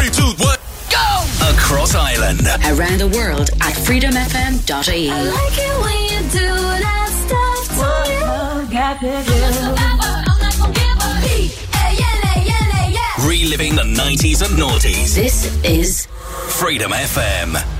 Three, two, one, go! Across Ireland. Around the world at freedomfm.ie. I like it when you do that stuff to me. Reliving the 90s and noughties. This is Freedom FM.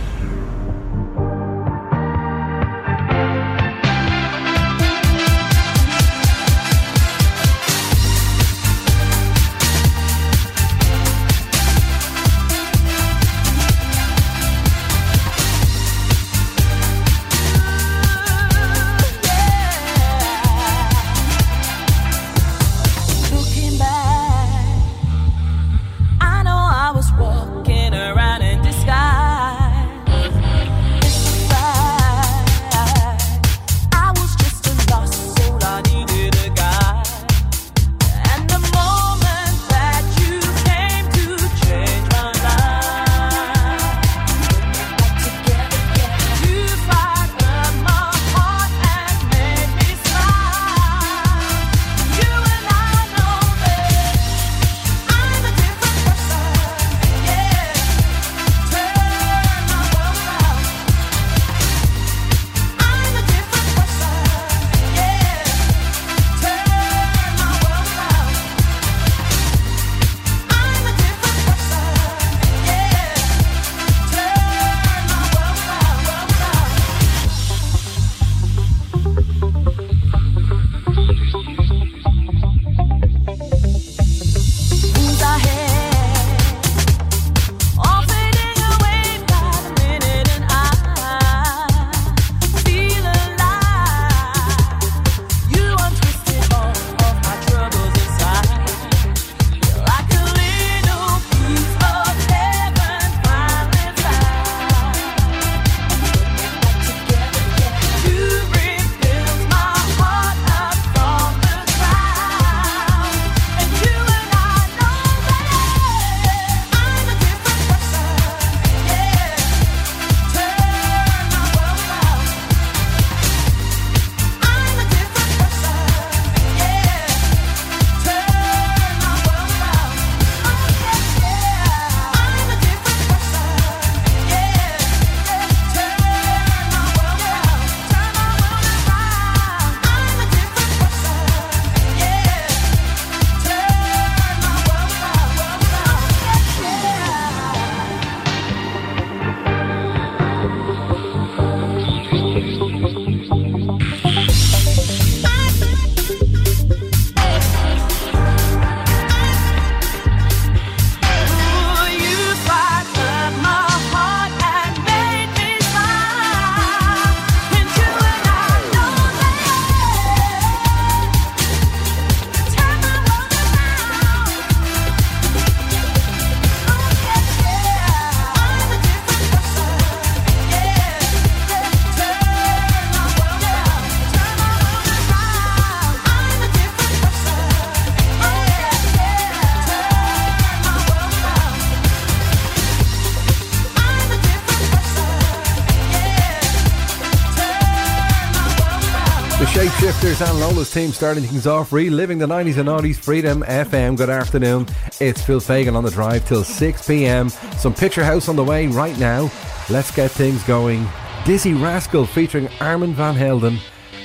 Shapeshifters and Lola's Theme starting things off, reliving the 90s and 90s. Freedom FM. Good afternoon. It's Phil Fagan on the drive till 6 p.m. Some Picture House on the way right now. Let's get things going. Dizzee Rascal featuring Armand Van Helden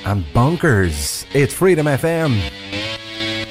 and Bonkers. It's Freedom FM.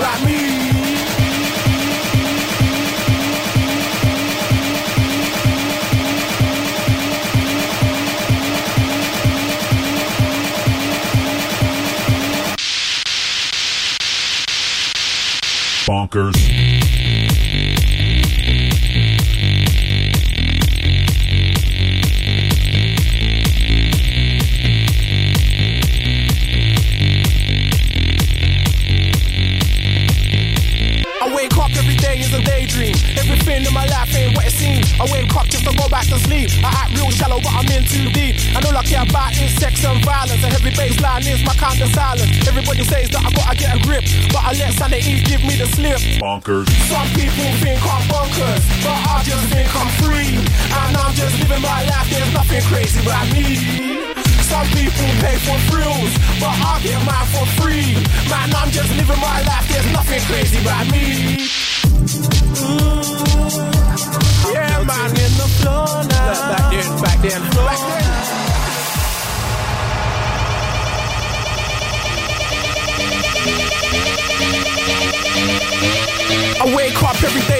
About me. Me. Mm, yeah, man, in the floor now. Back then, back then, back then. I wake up every day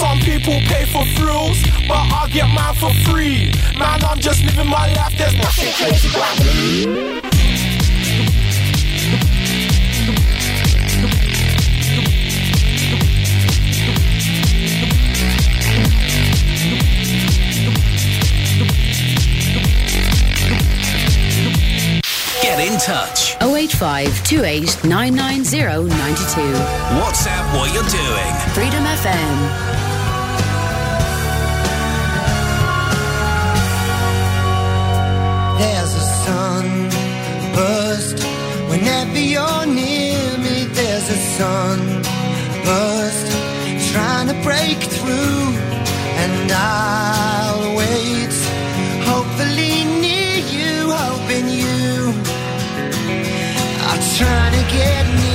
Some people pay for thrills, but I get mine for free. Man, I'm just living my life, there's nothing crazy about me. Get in touch. 085 28 990 92. WhatsApp what you're doing. Freedom FM. Sunburst trying to break through, and I'll wait. Hopefully near you, hoping you are trying to get nearer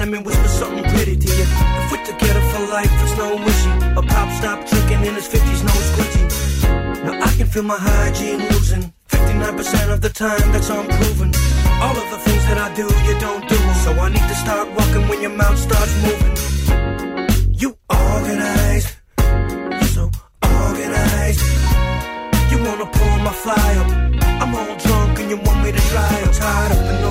time and whisper something pretty to you. If we're together for life, it's no wishy. A pop stop drinking in his 50s, no squinty. Now I can feel my hygiene losing. 59% of the time, that's unproven. All of the things that I do, you don't do. So I need to start walking when your mouth starts moving. You organized. you're so organized. You wanna pull my fly up. I'm all drunk and you want me to dry. I'm tied up and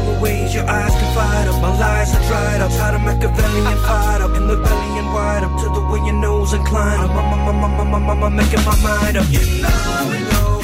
your eyes can fight up. My lies are dried up. Try to Machiavellian fight up. In the belly and wide up. To the way your nose incline up. I'm, I'm, I'm, I'm, I'm, I'm, I'm making my mind up. You know, you know.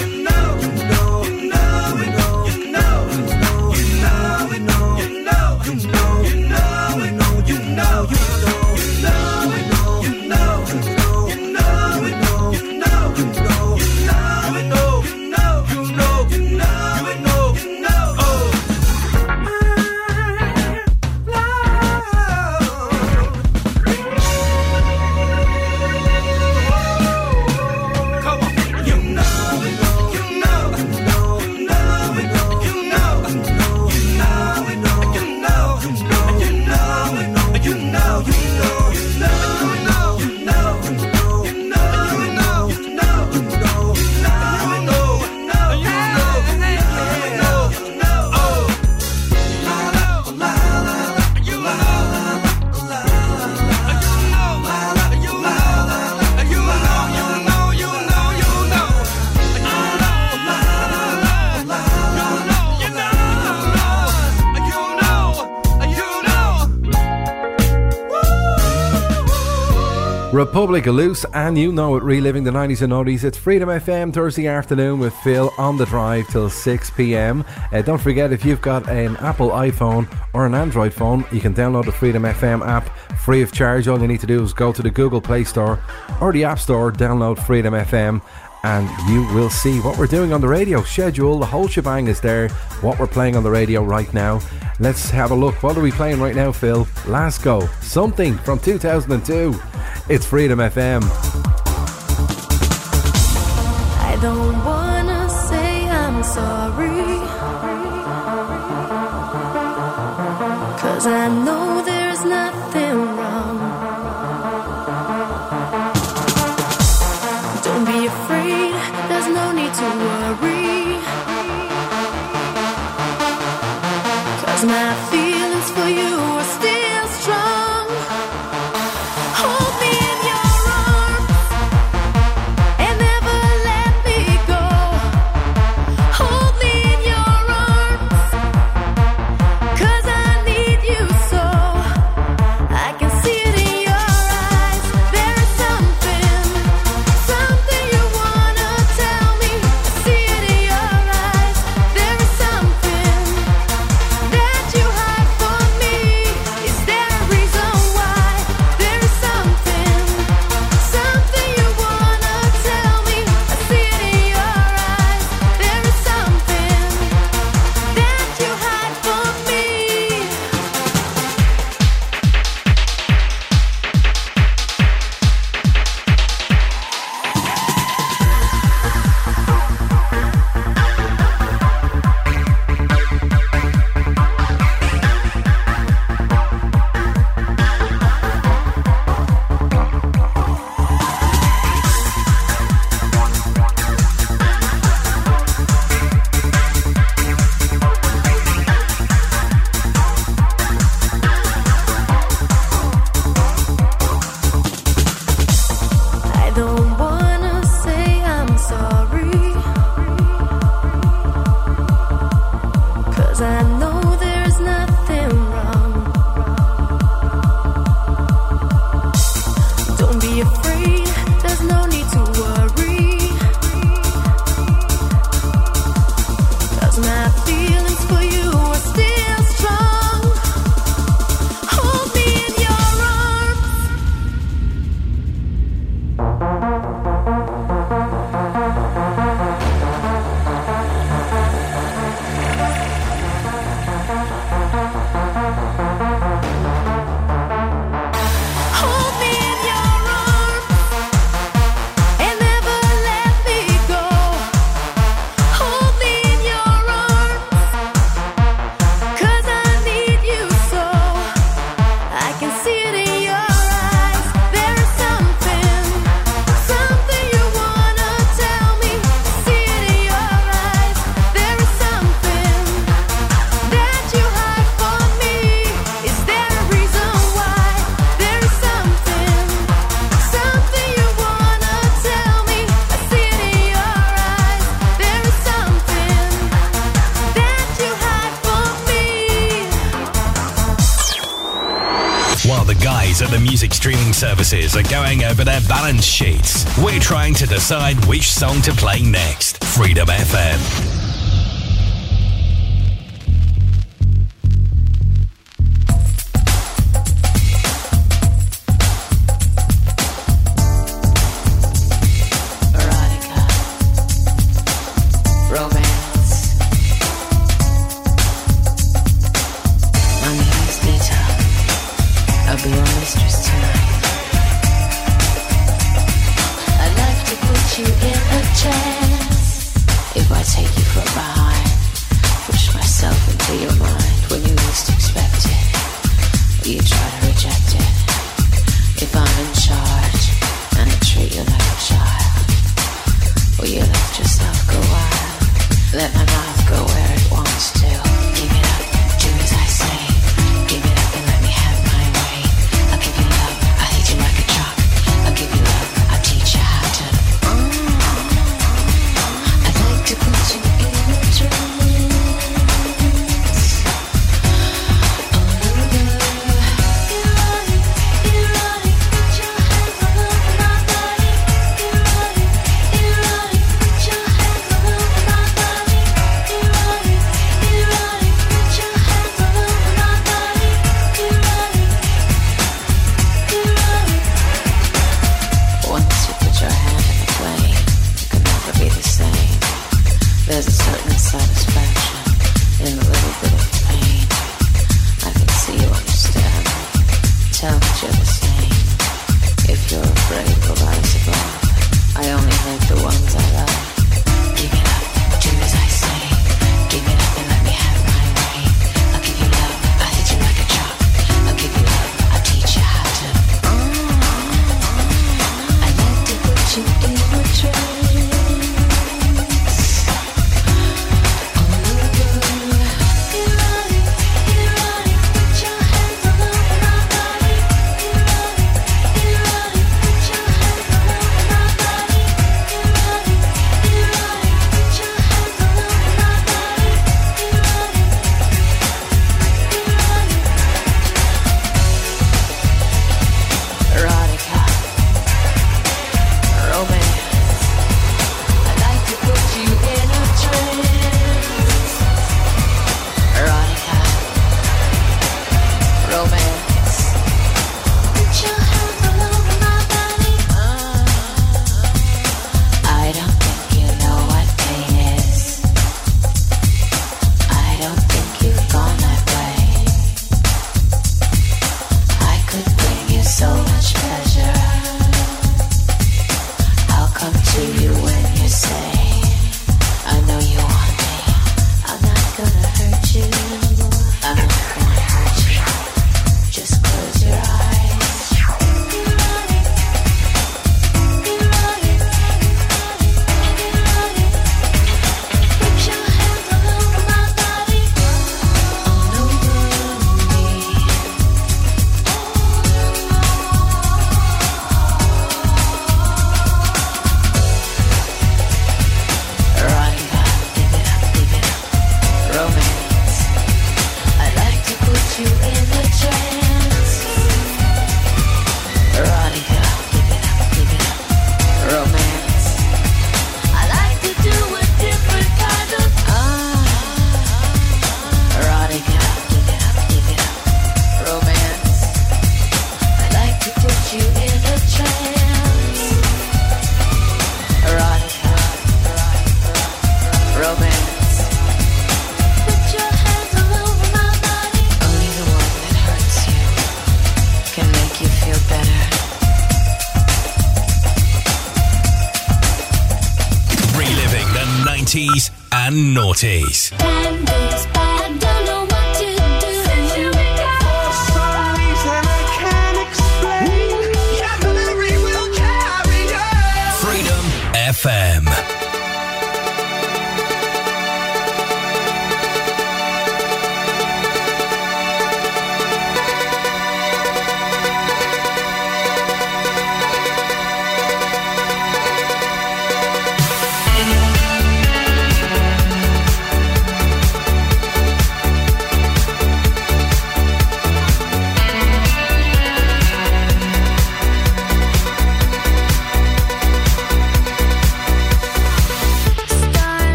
Know. Republic Loose, and you know it, reliving the 90s and 90s. It's Freedom FM Thursday afternoon with Phil on the drive till 6 pm. Uh, don't forget, if you've got an Apple iPhone or an Android phone, you can download the Freedom FM app free of charge. All you need to do is go to the Google Play Store or the App Store, download Freedom FM. And you will see what we're doing on the radio schedule. The whole shebang is there. What we're playing on the radio right now. Let's have a look. What are we playing right now, Phil? Last go. Something from 2002. It's Freedom FM. I don't wanna say I'm sorry. Cause I know are going over their balance sheets. We're trying to decide which song to play next. Freedom FM.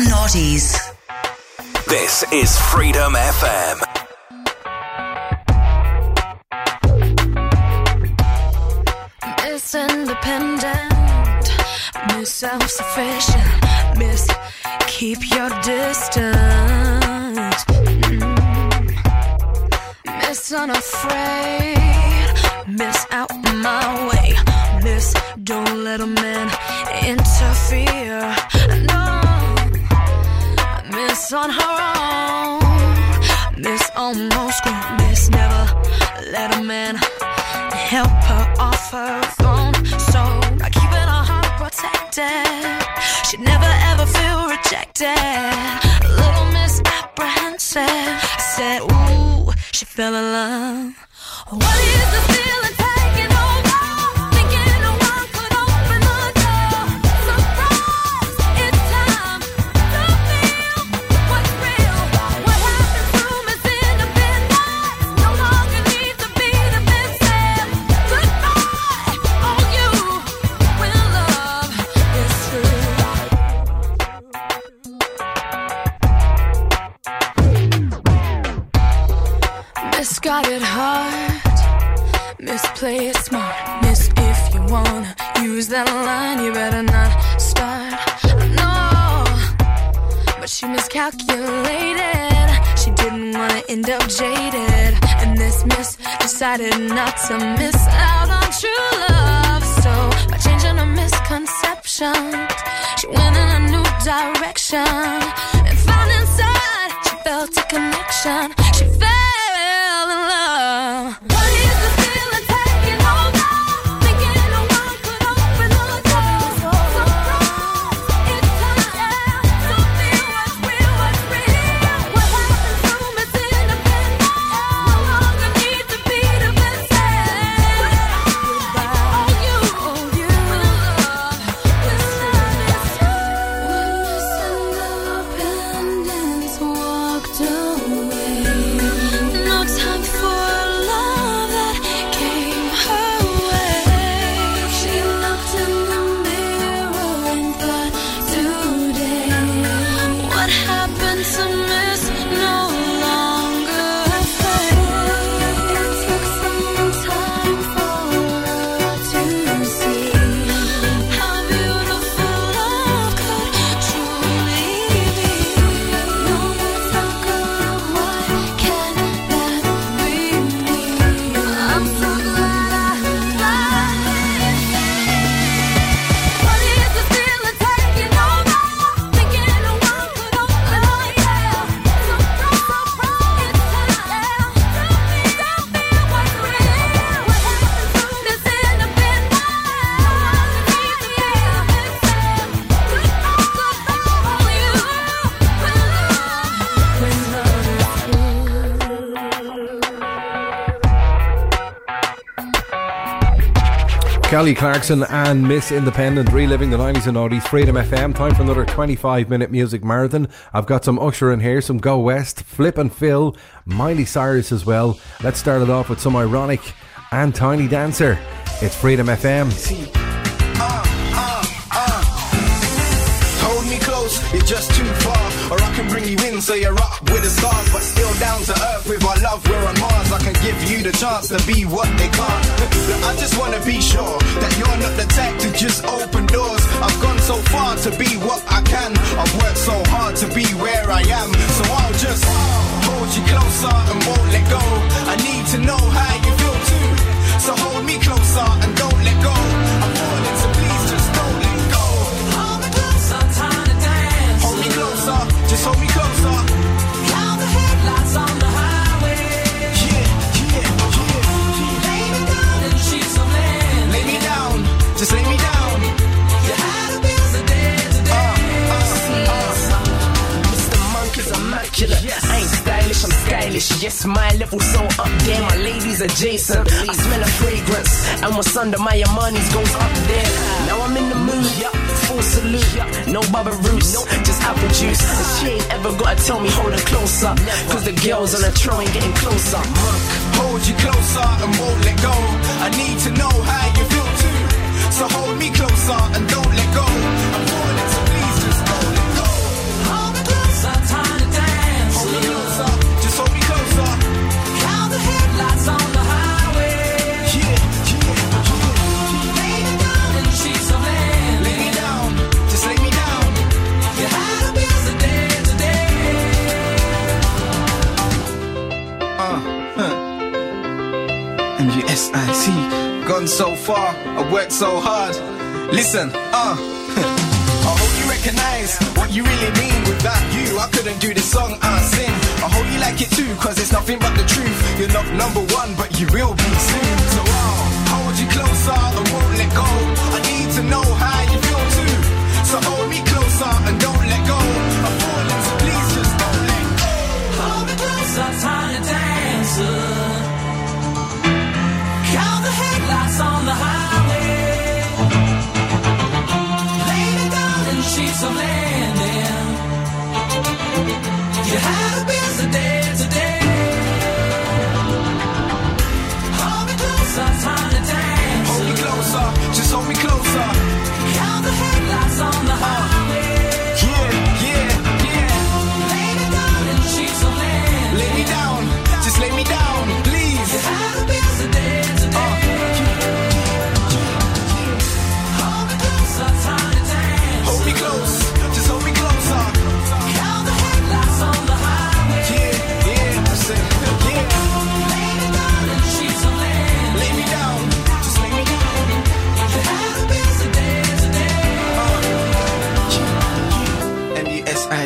And noughties. Kelly Clarkson and Miss Independent reliving the 90s and 90s. Freedom FM. Time for another 25 minute music marathon. I've got some Usher in here, some Go West, Flip and Fill, Miley Cyrus as well. Let's start it off with some Ironik and Tiny Dancer. It's Freedom FM. Uh, uh, uh. Hold me close, you're just. Or I can bring you in so you're up with the stars, but still down to earth with our love. We're on Mars. I can give you the chance to be what they can't. Look, I just wanna be sure that you're not the type to just open doors. I've gone so far to be what I can. I've worked so hard to be where I am. So I'll just hold you closer and won't let go. I need to know how you feel too. So hold me closer and don't let go. Just hold me closer. Count the headlights on the highway. Yeah, yeah, yeah. Lay me down and she's a man. Lay me down, just lay me Stylish. Yes, my level so up there. My ladies adjacent. I smell a fragrance, and what's under my Armani's goes up there. Now I'm in the mood. Full salute. No Baba Roots, just apple juice. And she ain't ever gotta tell me hold her closer. Cause the girls on the train getting closer. Hold you closer and won't let go. I need to know how you feel too. So hold me closer and don't let go. I'm M-U-S-I-T. Gone so far, I worked so hard. Listen, uh. I hope you recognize what you really mean. Without you, I couldn't do this song I sing. I hope you like it too, cause it's nothing but the truth. You're not number one, but you will be soon. So I'll hold you closer and won't let go. I need to know how you feel too. So hold me closer and don't and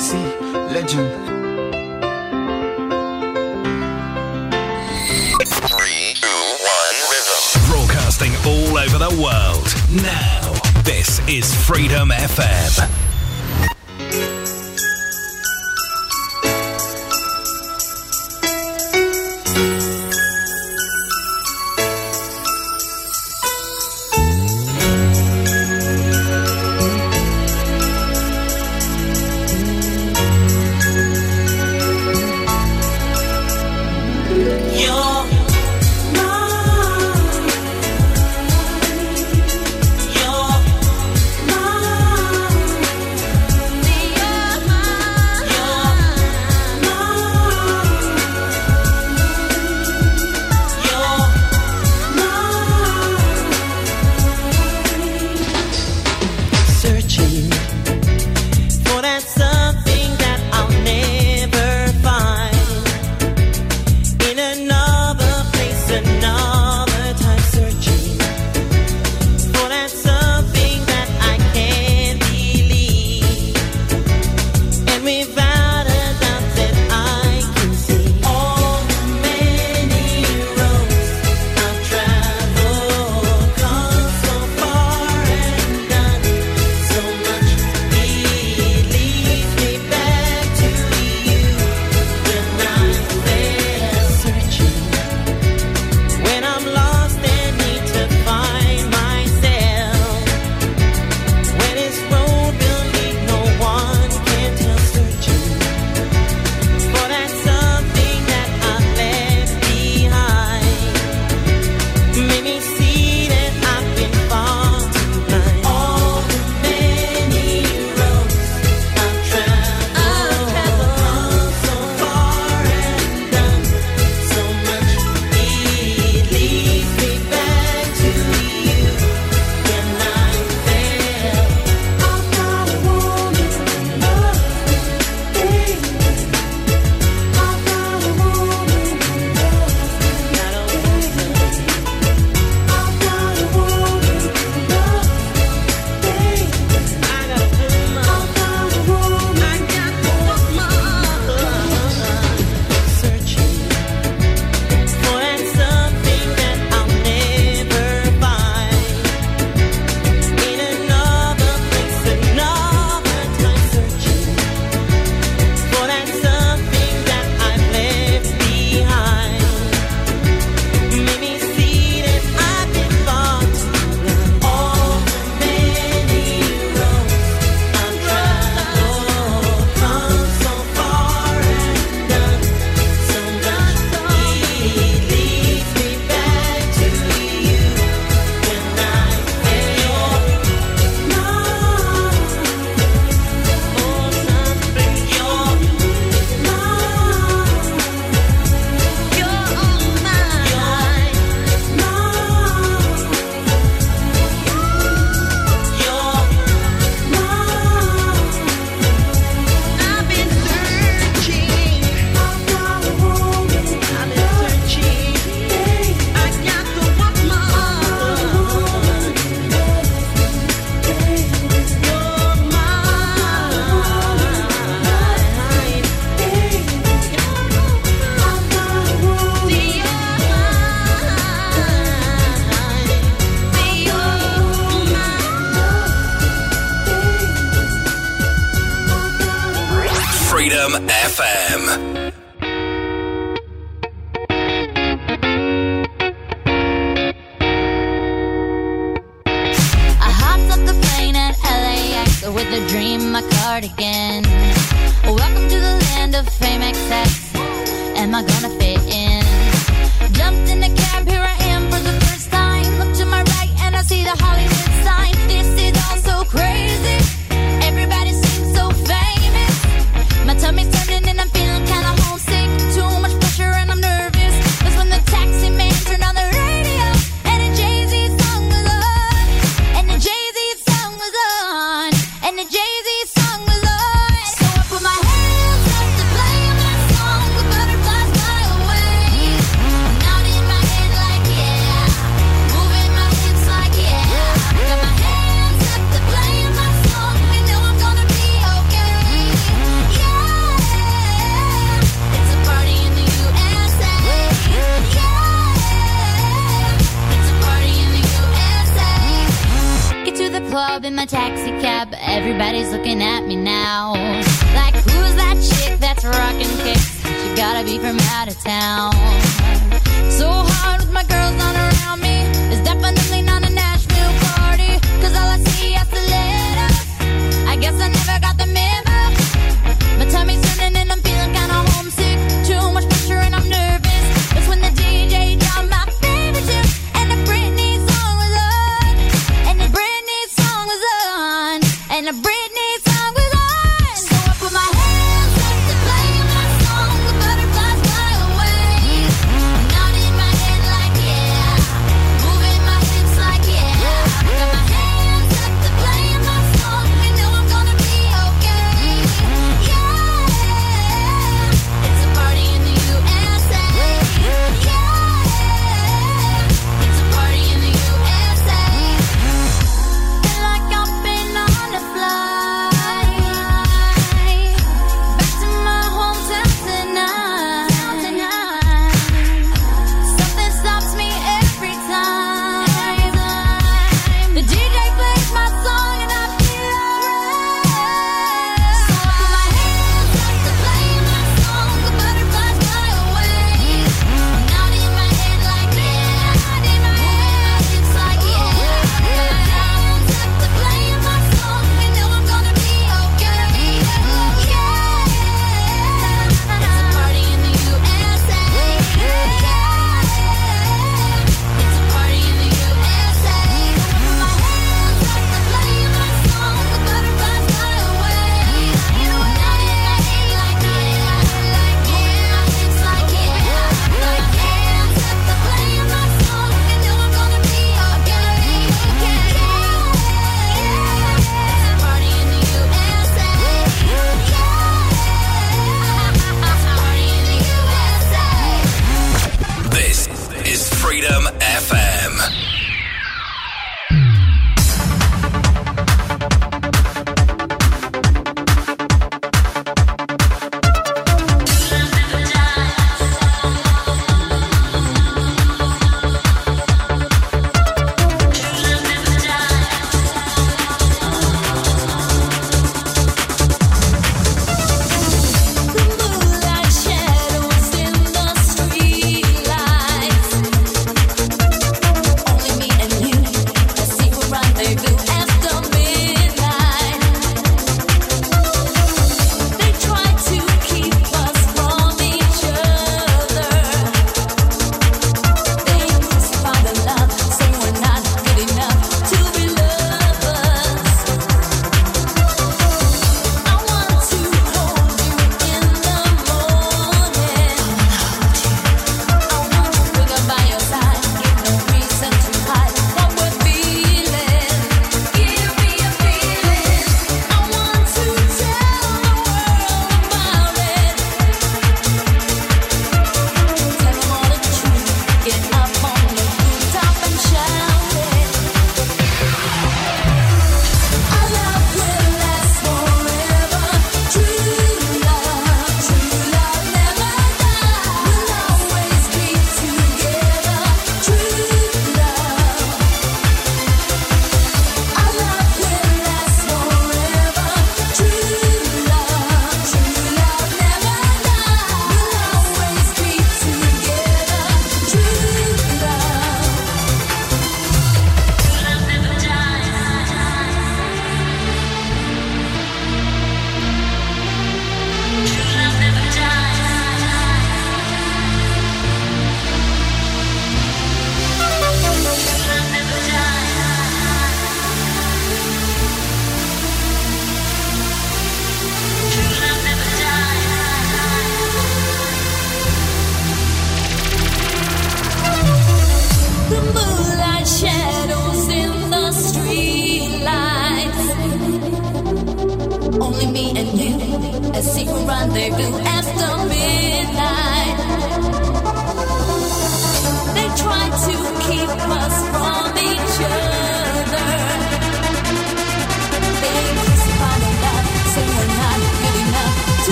legacy, legend. Three, two, one, rhythm. Broadcasting all over the world. Now, this is Freedom FM.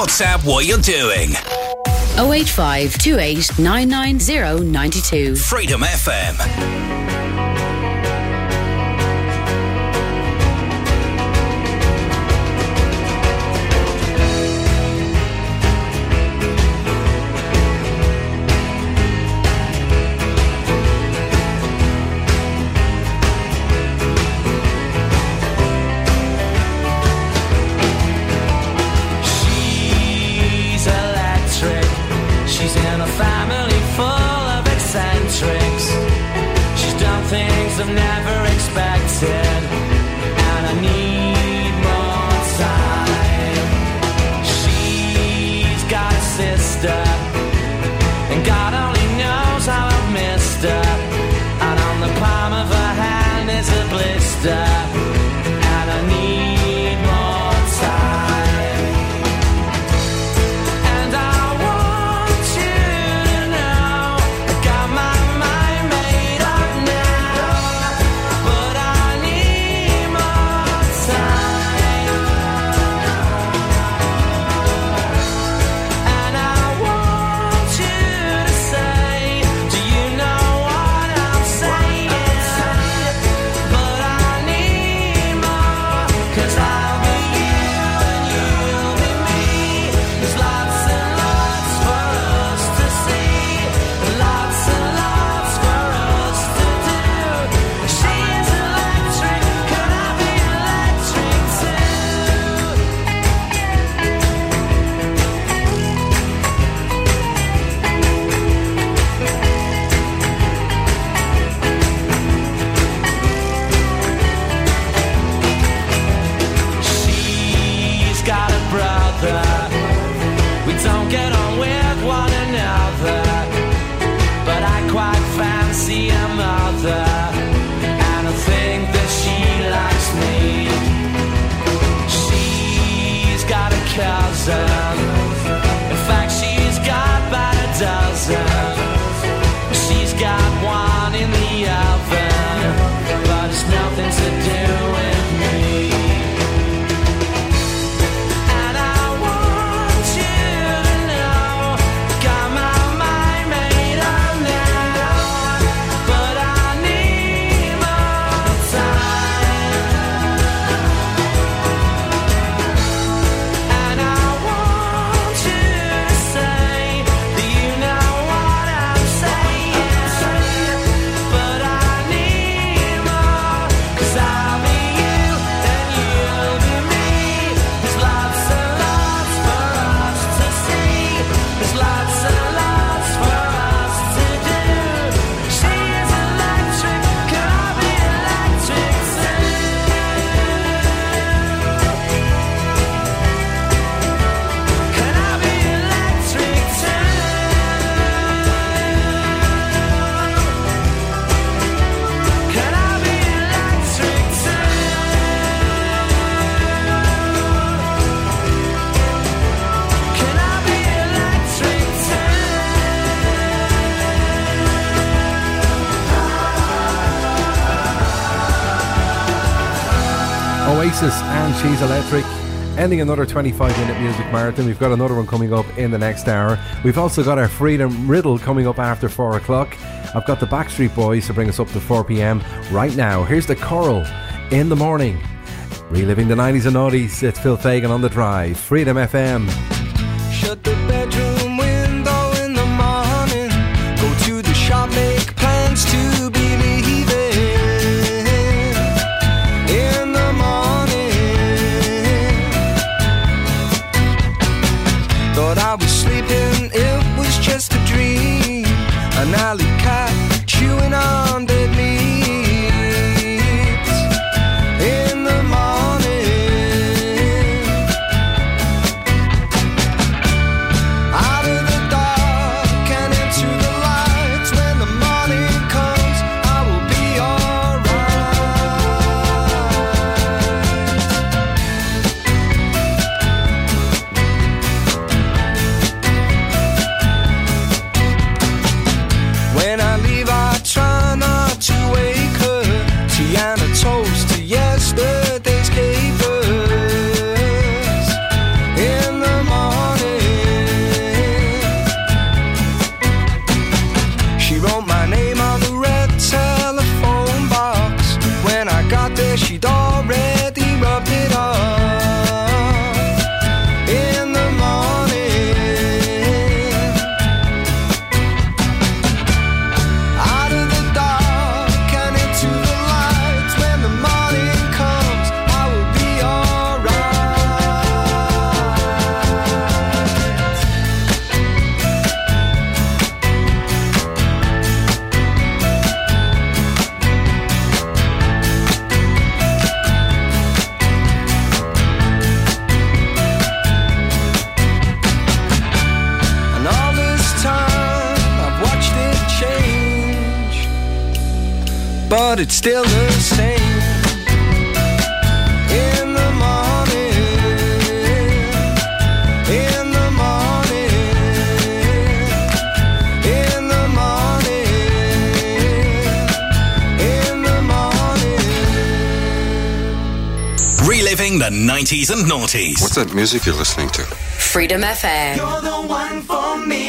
WhatsApp what you're doing. 085 Freedom FM. Ending another 25 minute music marathon. We've got another one coming up in the next hour. We've also got our Freedom Riddle coming up after 4 o'clock. I've got the Backstreet Boys to bring us up to 4 pm. Right now, here's the Coral in the morning. Reliving the 90s and noughties. It's Phil Fagan on the drive. Freedom FM. Still the same. In the morning, in the morning, in the morning, in the morning. Reliving the 90s and noughties. What's that music you're listening to? Freedom FM. You're the one for me.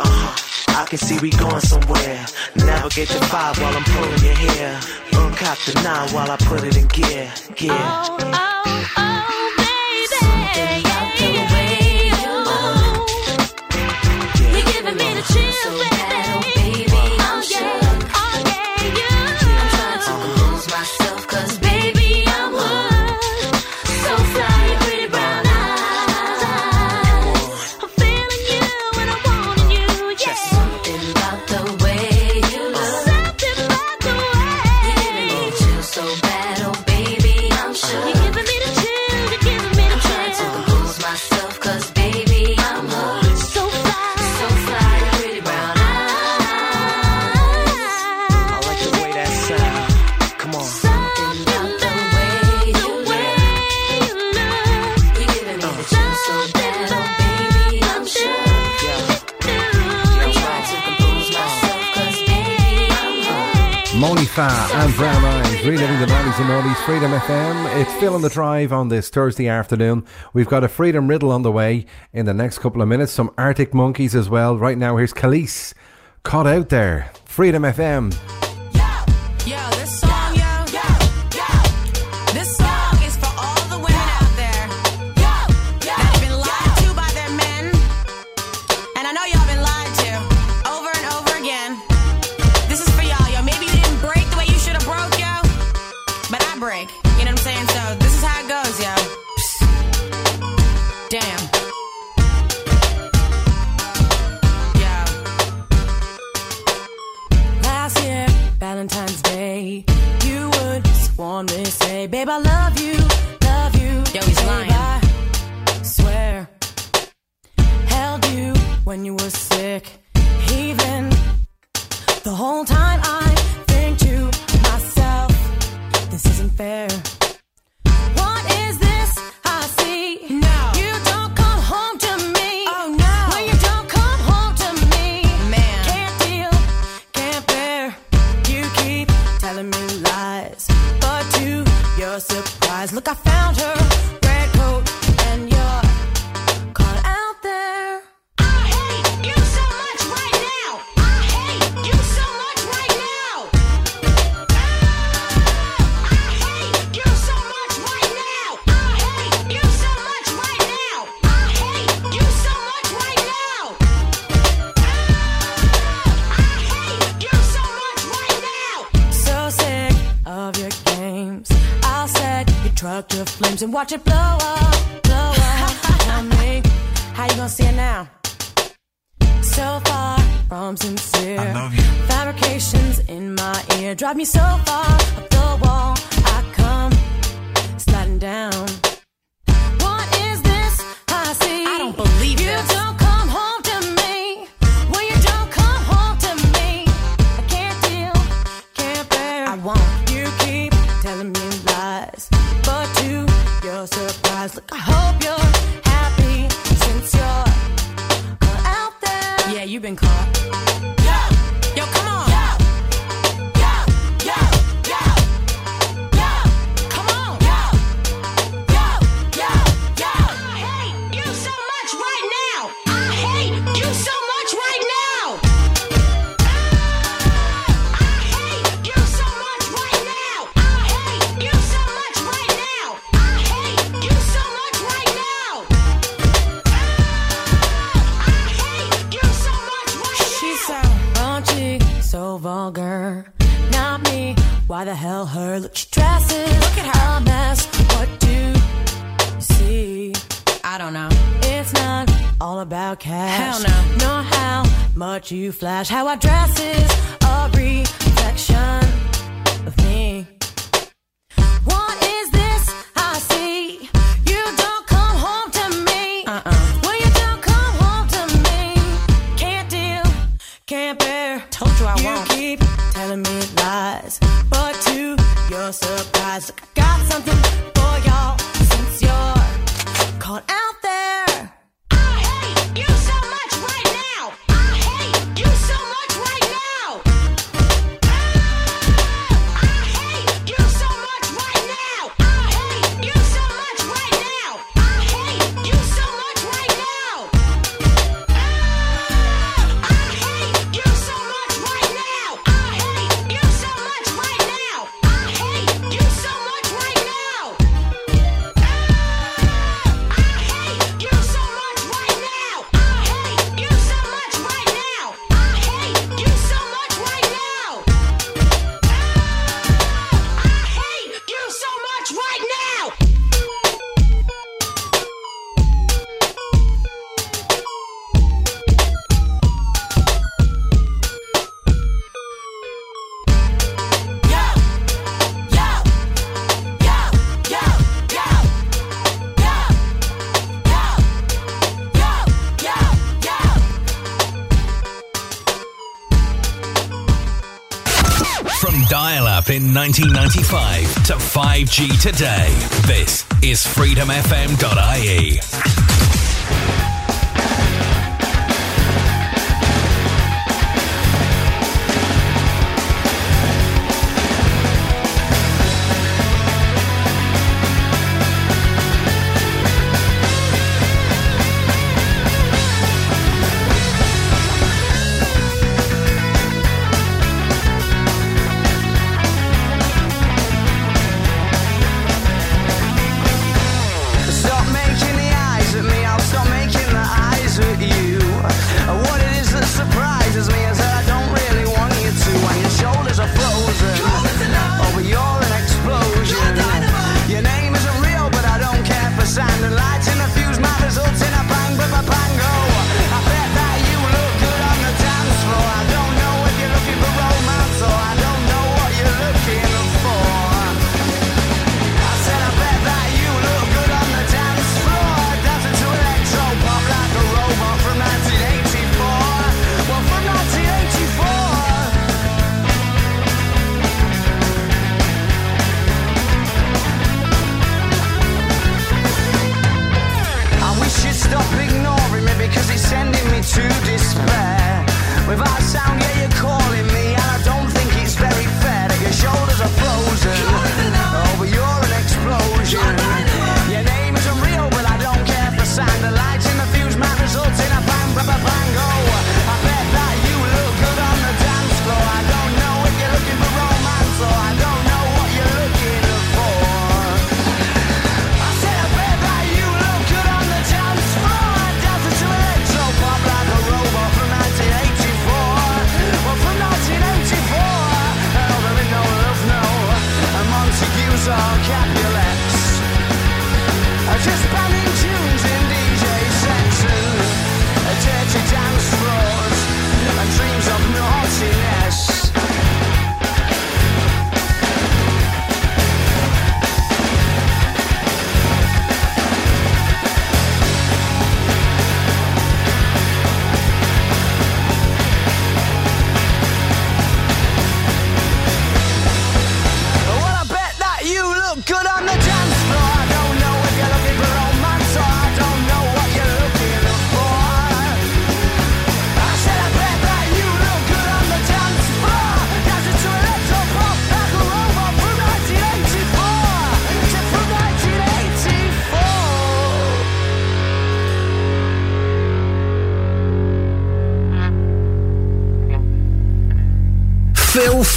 Uh, I can see we going somewhere. Navigate the five while I'm pulling your hair. Uncock the nine while I James and Ollie's Freedom FM. It's still on the drive on this Thursday afternoon. We've got a Freedom Riddle on the way in the next couple of minutes. Some Arctic Monkeys as well. Right now, here's Kelis Caught out there. Freedom FM. flash. How I dress is a reflection of me. What is this I see? You don't come home to me. Uh-uh. Well, you don't come home to me. Can't deal, can't bear. Told you I you won't. You keep telling me lies, but to your surprise. Today. This is freedomfm.ie.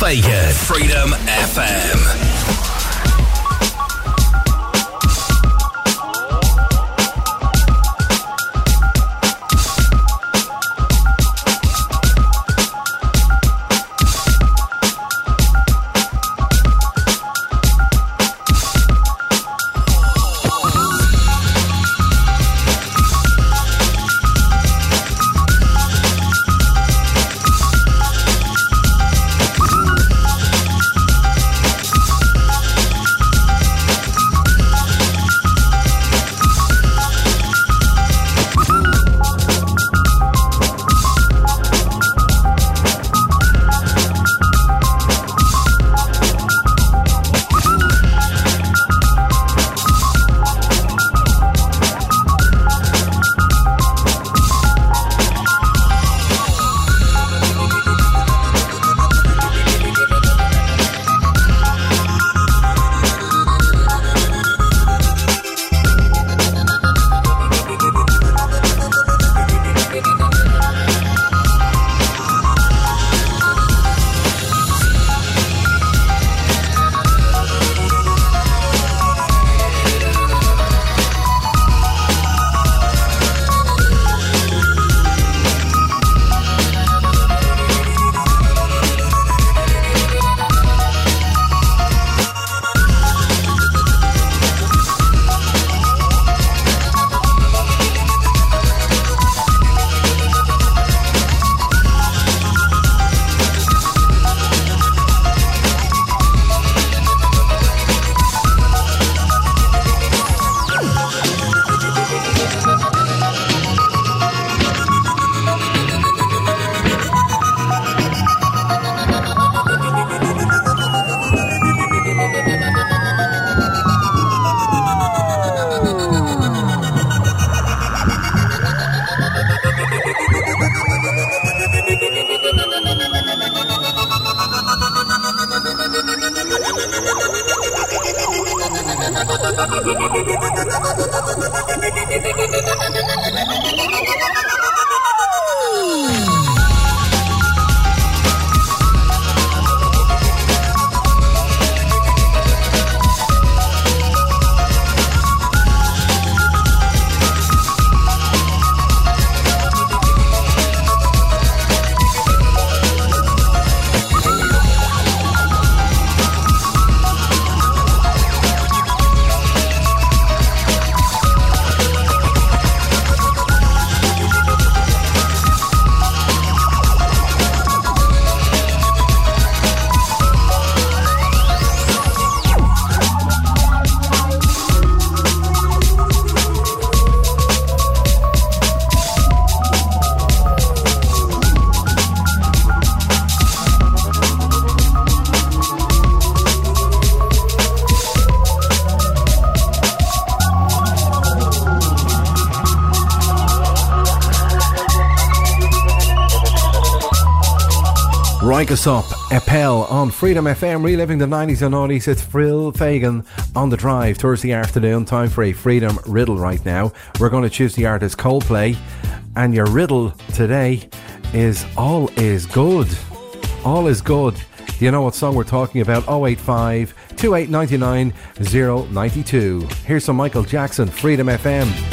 Freedom Wake Us Up, Appel on Freedom FM, reliving the 90s and noughties. It's Phil Fagan on the drive Thursday afternoon. Time for a Freedom riddle right now. We're going to choose the artist Coldplay, and your riddle today is All is Good. All is Good. Do you know what song we're talking about? 085 2899 092. Here's some Michael Jackson, Freedom FM.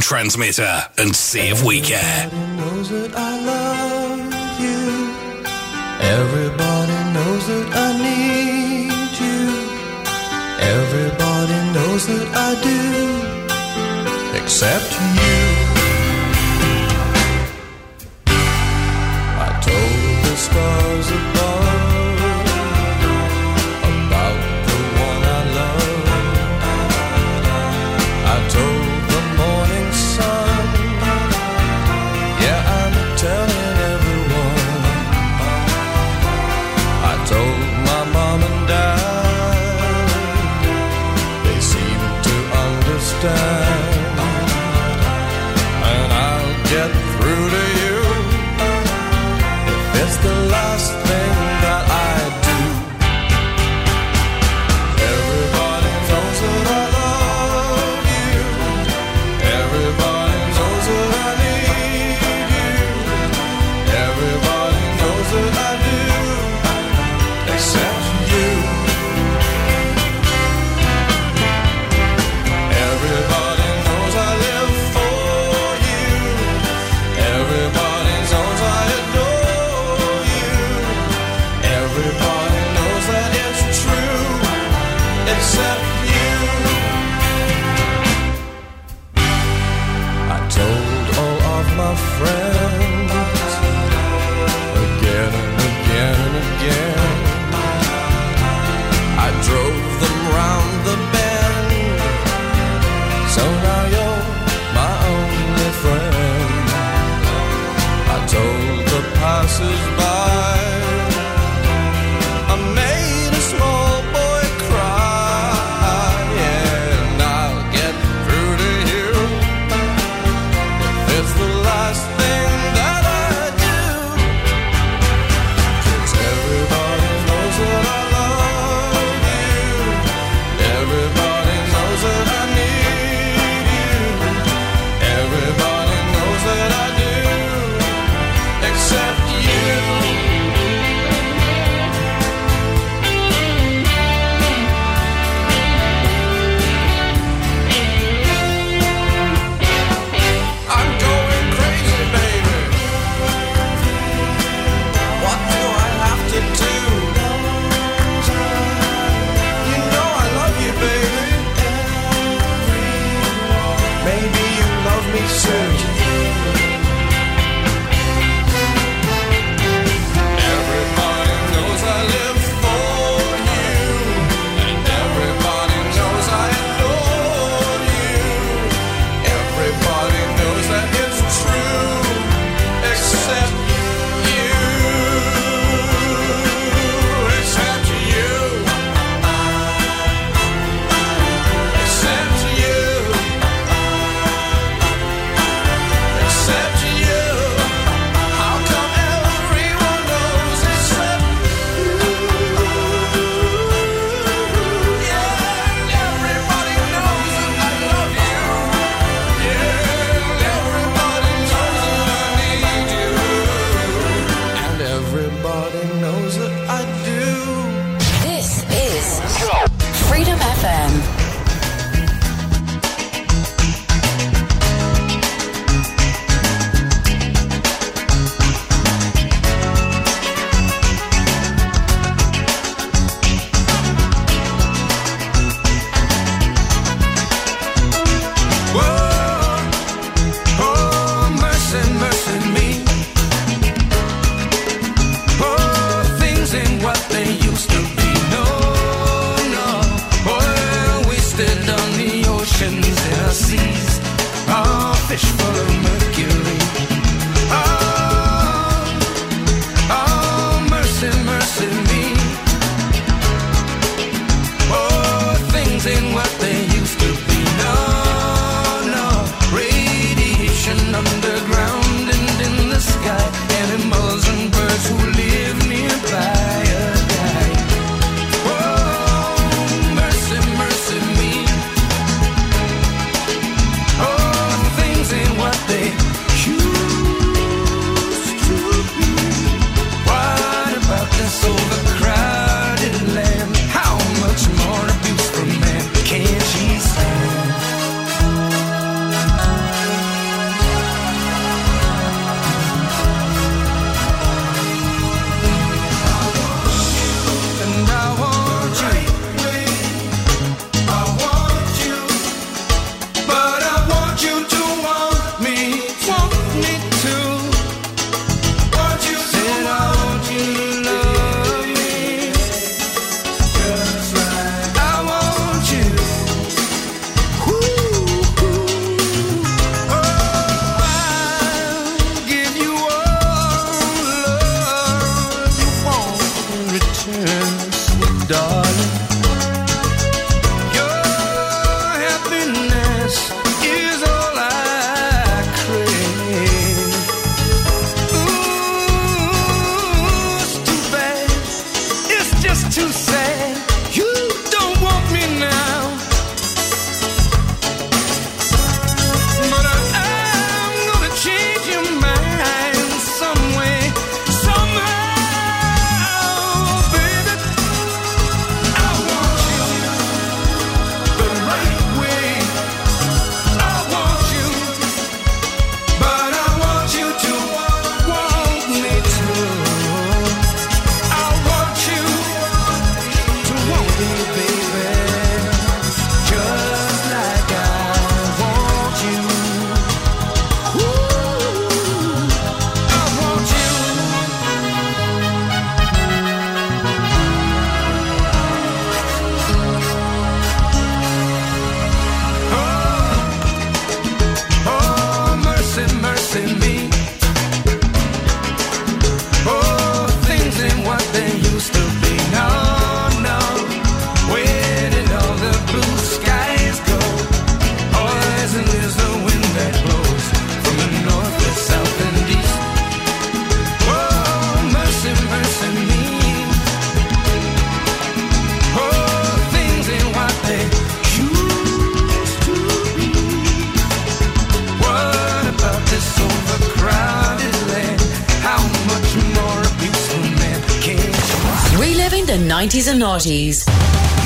Transmitter and see if we care. Everybody knows that I love you. Everybody knows that I need you. Everybody knows that I do. Except you.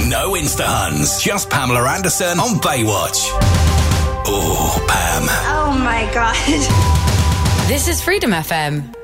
No Insta Huns, just Pamela Anderson on Baywatch. Oh, Pam. Oh my God. This is Freedom FM.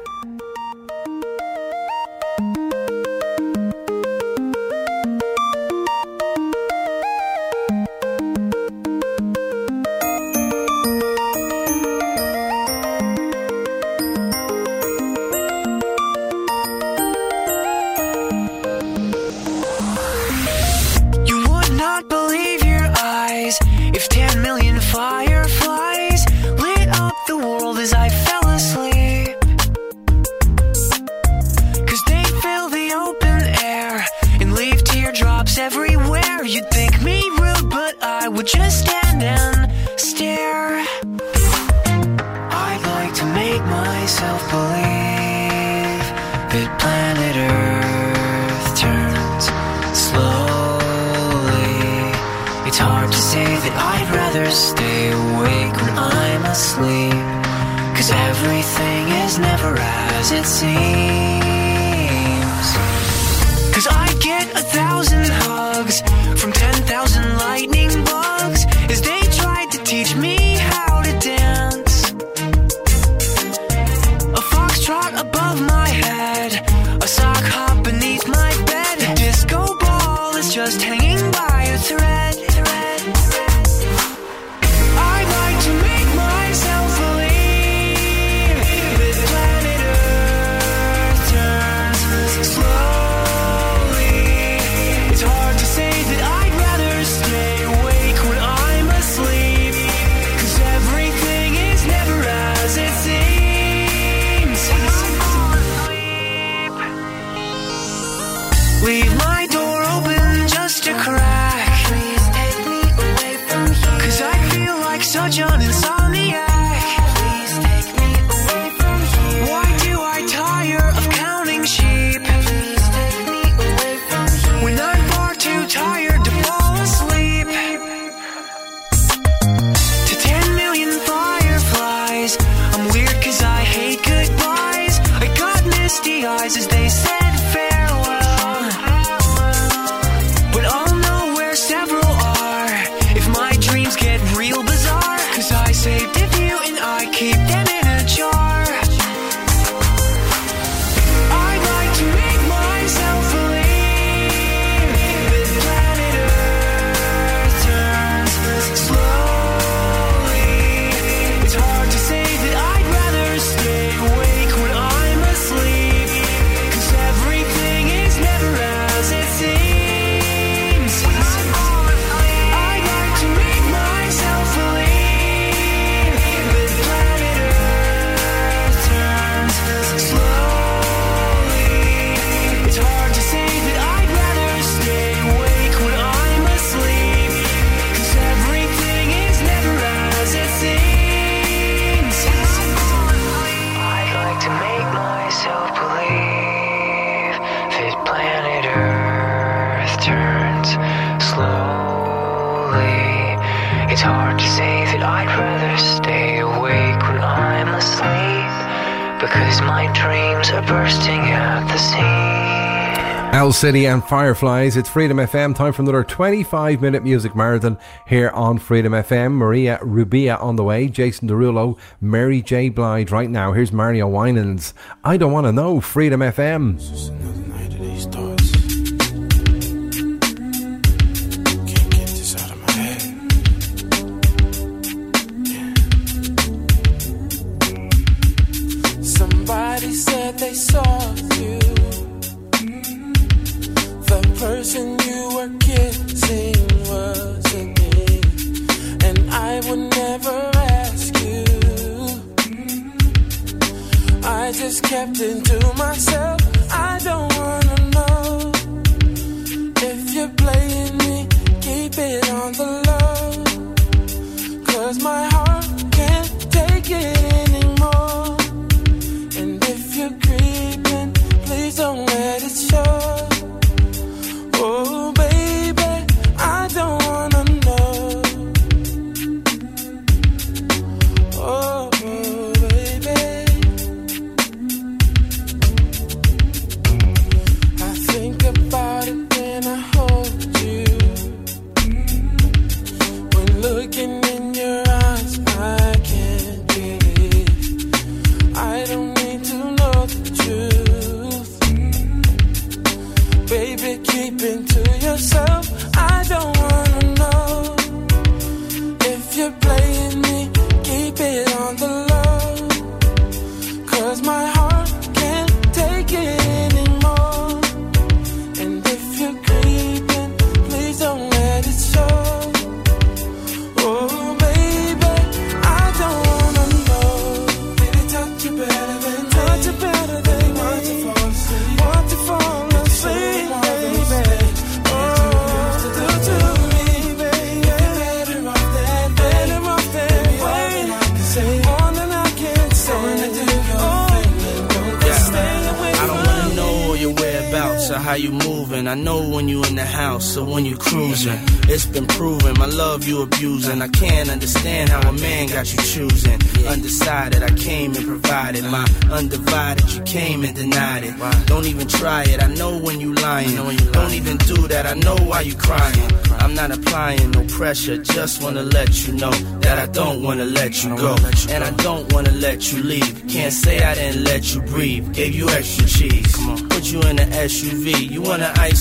City and Fireflies. It's Freedom FM. Time for another 25 minute music marathon here on Freedom FM. Maria Rubia on the way, Jason Derulo, Mary J. Blige right now. Here's Mario Winans. I don't want to know. Freedom FM.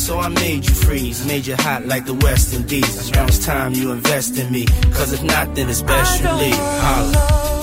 So I made you freeze, made you hot like the West Indies. Now it's time you invest in me, cause if not, then it's best you leave. Holla.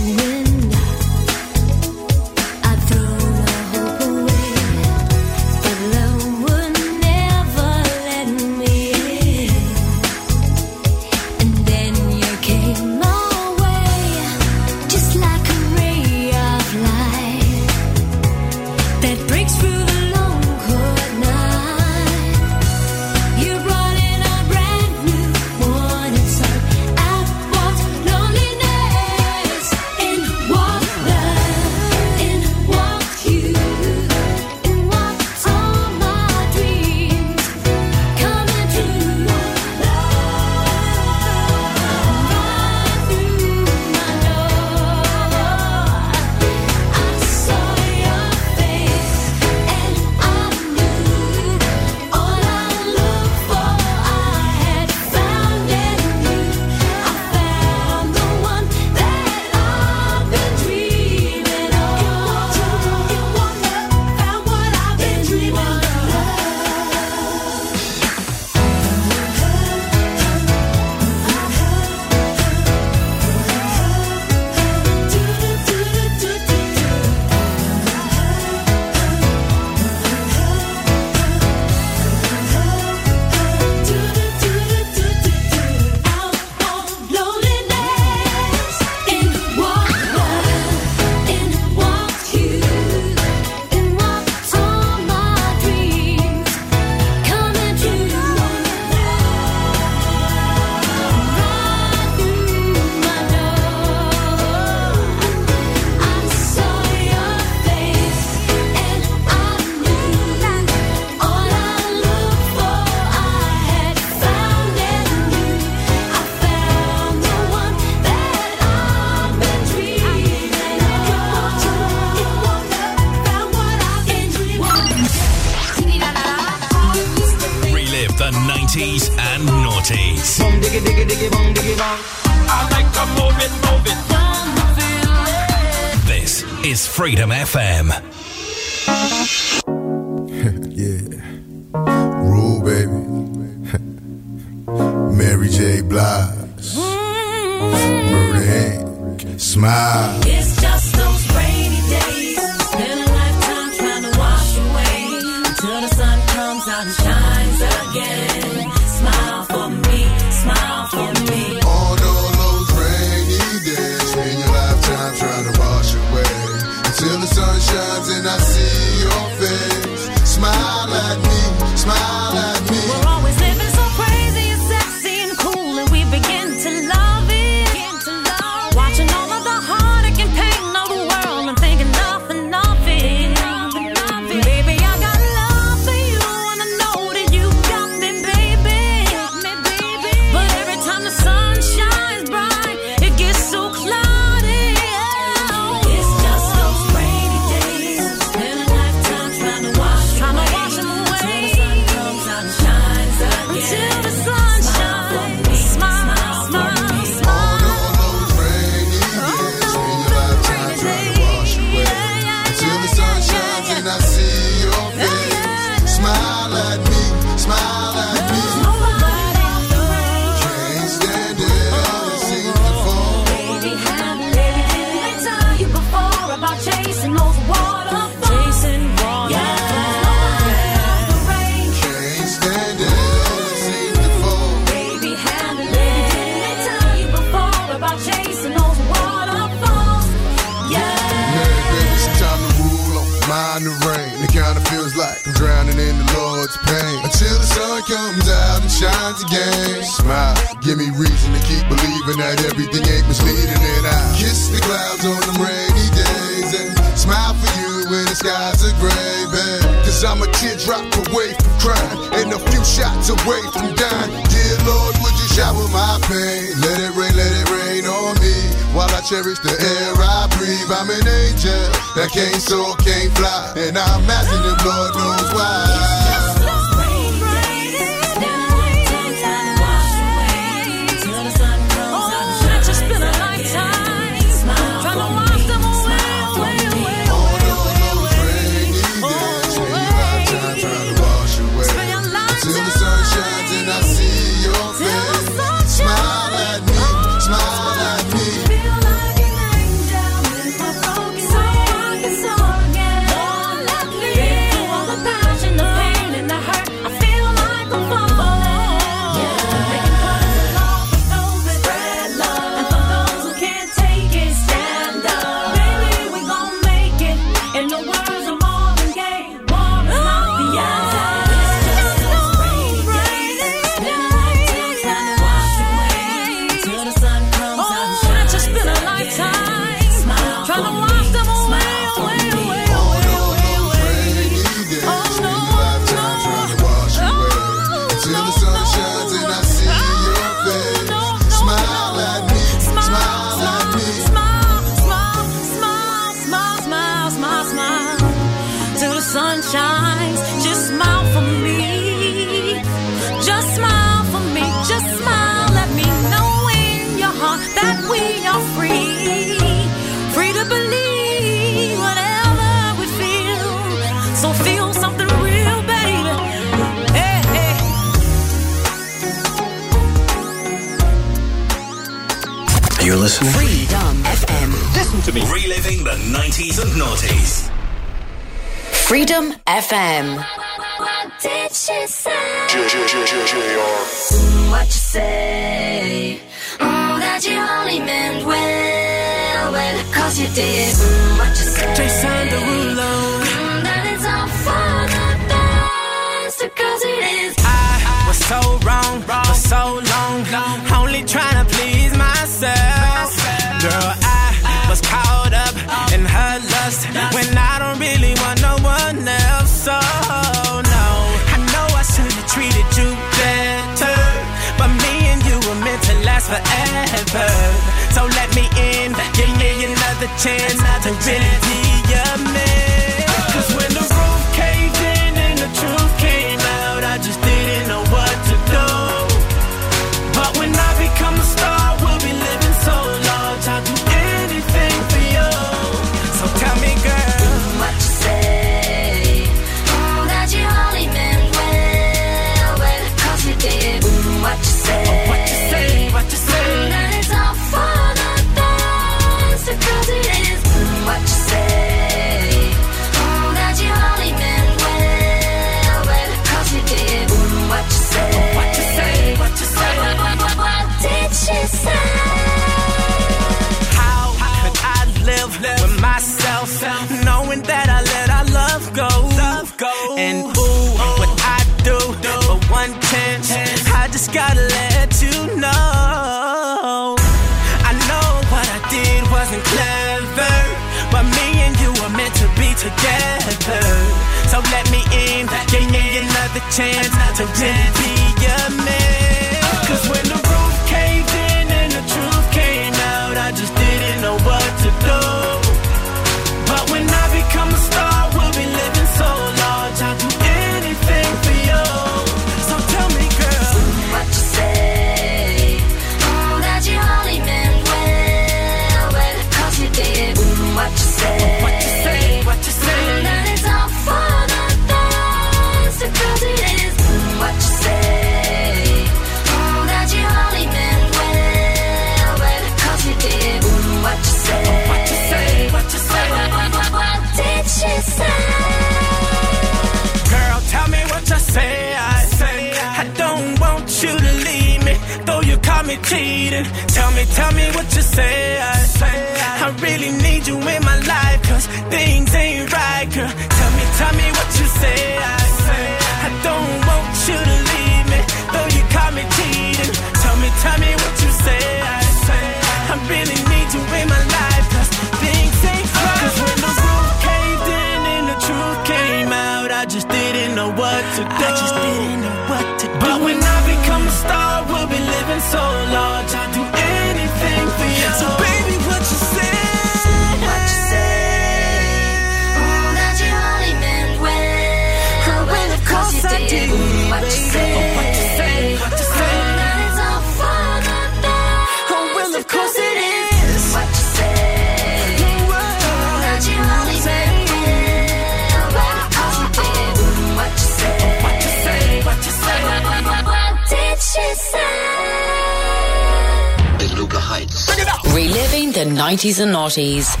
Scotties.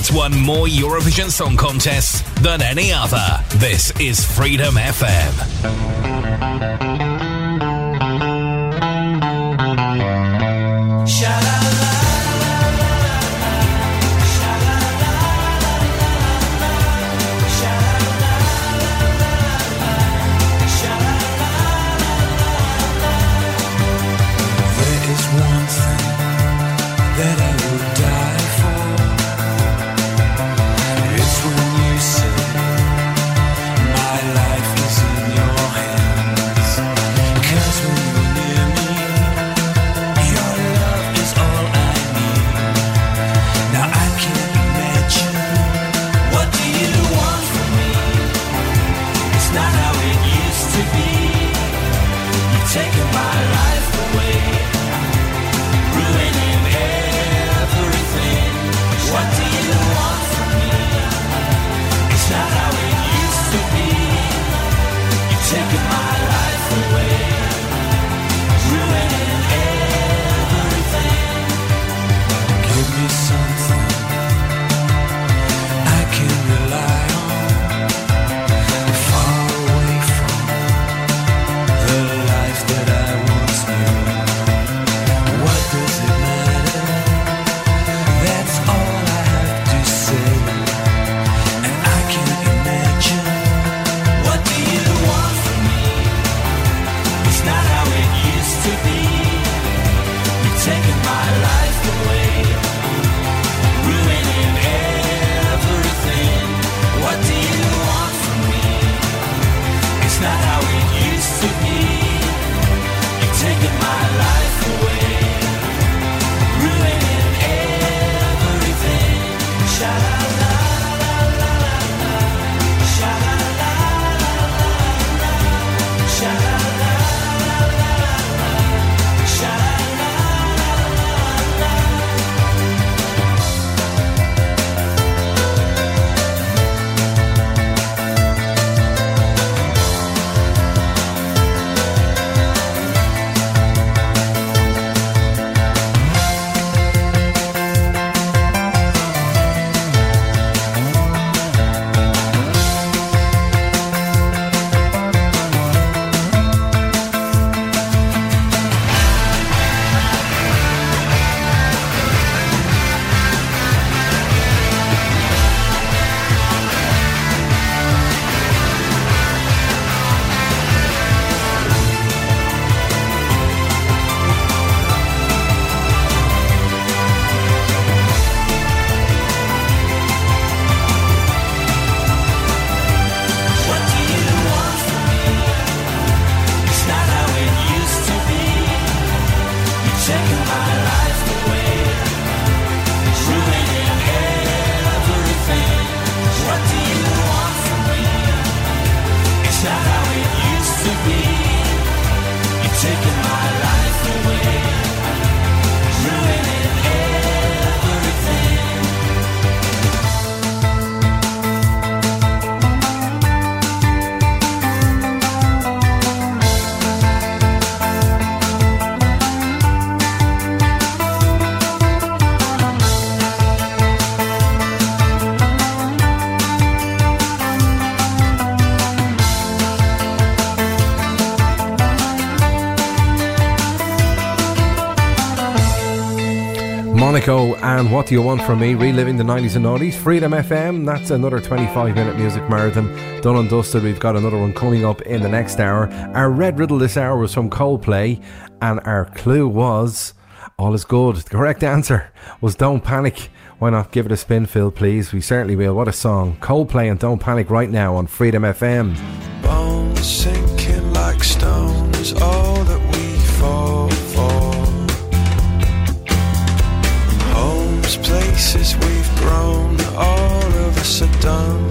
that's won more Eurovision Song Contests than any other. This is Freedom FM. And What Do You Want From Me, reliving the 90s and 90s. Freedom FM, that's another 25 minute music marathon done and dusted. We've got another one coming up in the next hour. Our red riddle this hour was from Coldplay, and our clue was All is Good. The correct answer was Don't Panic. Why not give it a spin, Phil, please? We certainly will. What a song. Coldplay and Don't Panic right now on Freedom FM. Bones sinking like stone is all done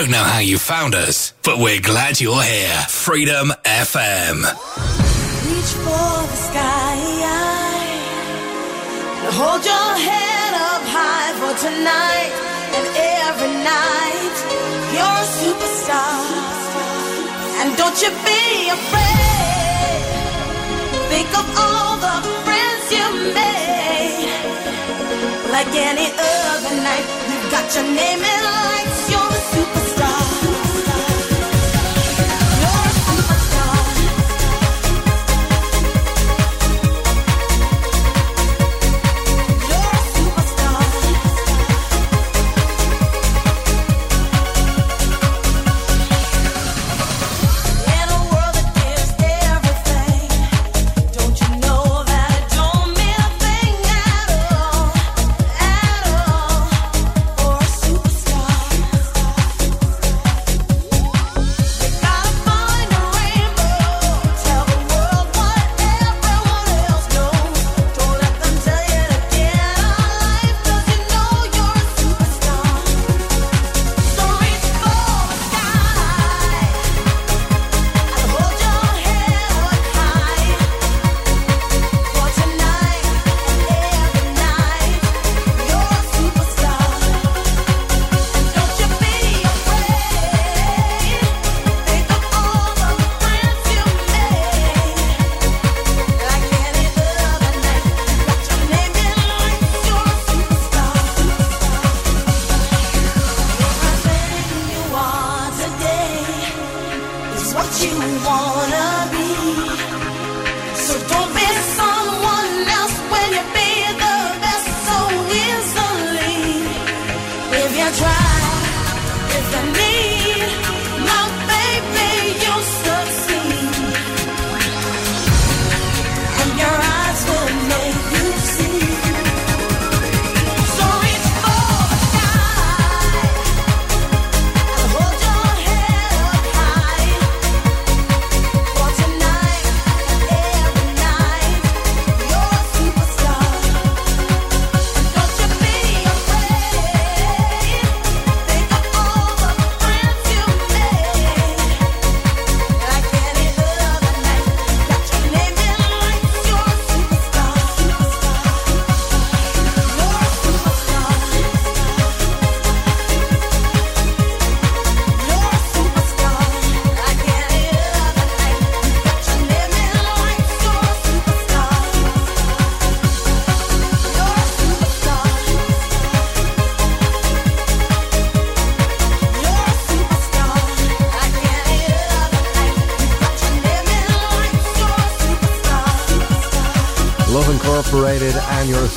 don't know how you found us, but we're glad you're here. Freedom FM. Reach for the sky. and Hold your head up high for tonight and every night. You're a superstar. And don't you be afraid. Think of all the friends you made. Like any other night, you've got your name in lights.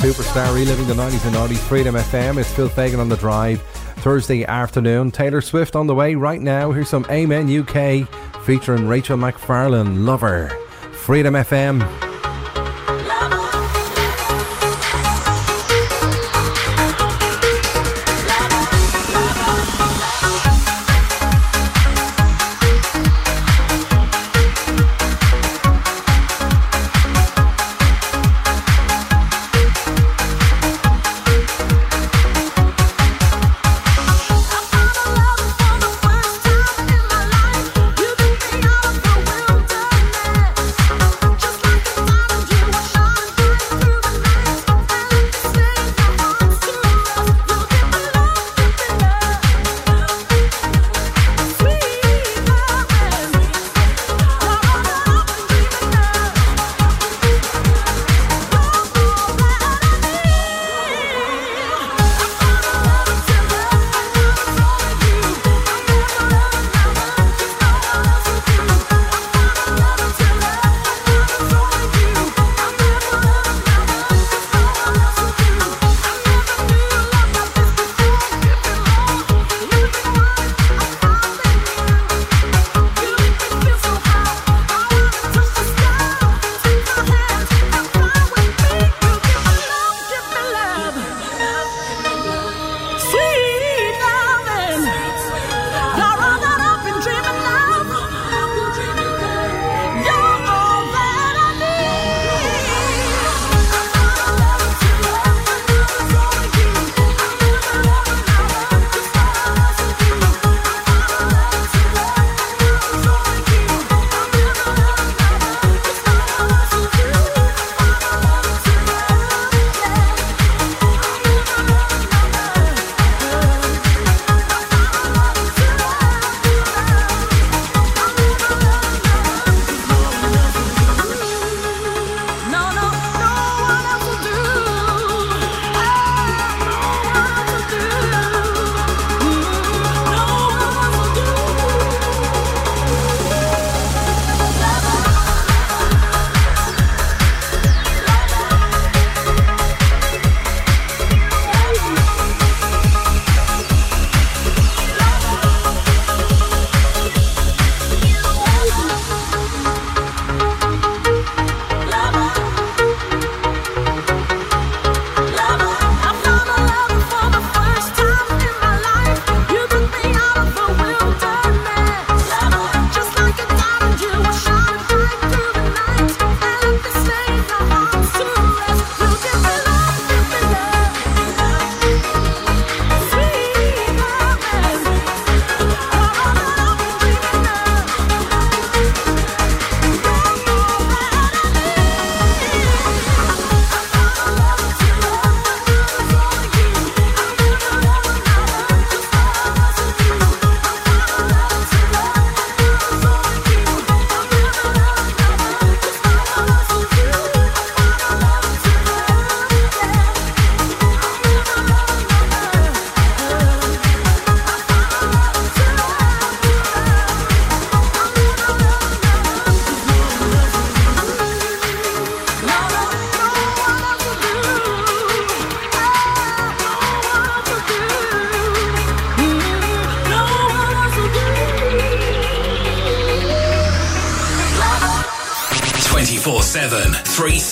superstar reliving the 90s and 90s. Freedom FM. It's Phil Fagan on the drive. Thursday afternoon. Taylor Swift on the way right now. Here's some Amen UK featuring Rachel McFarlane. Lover. Freedom FM.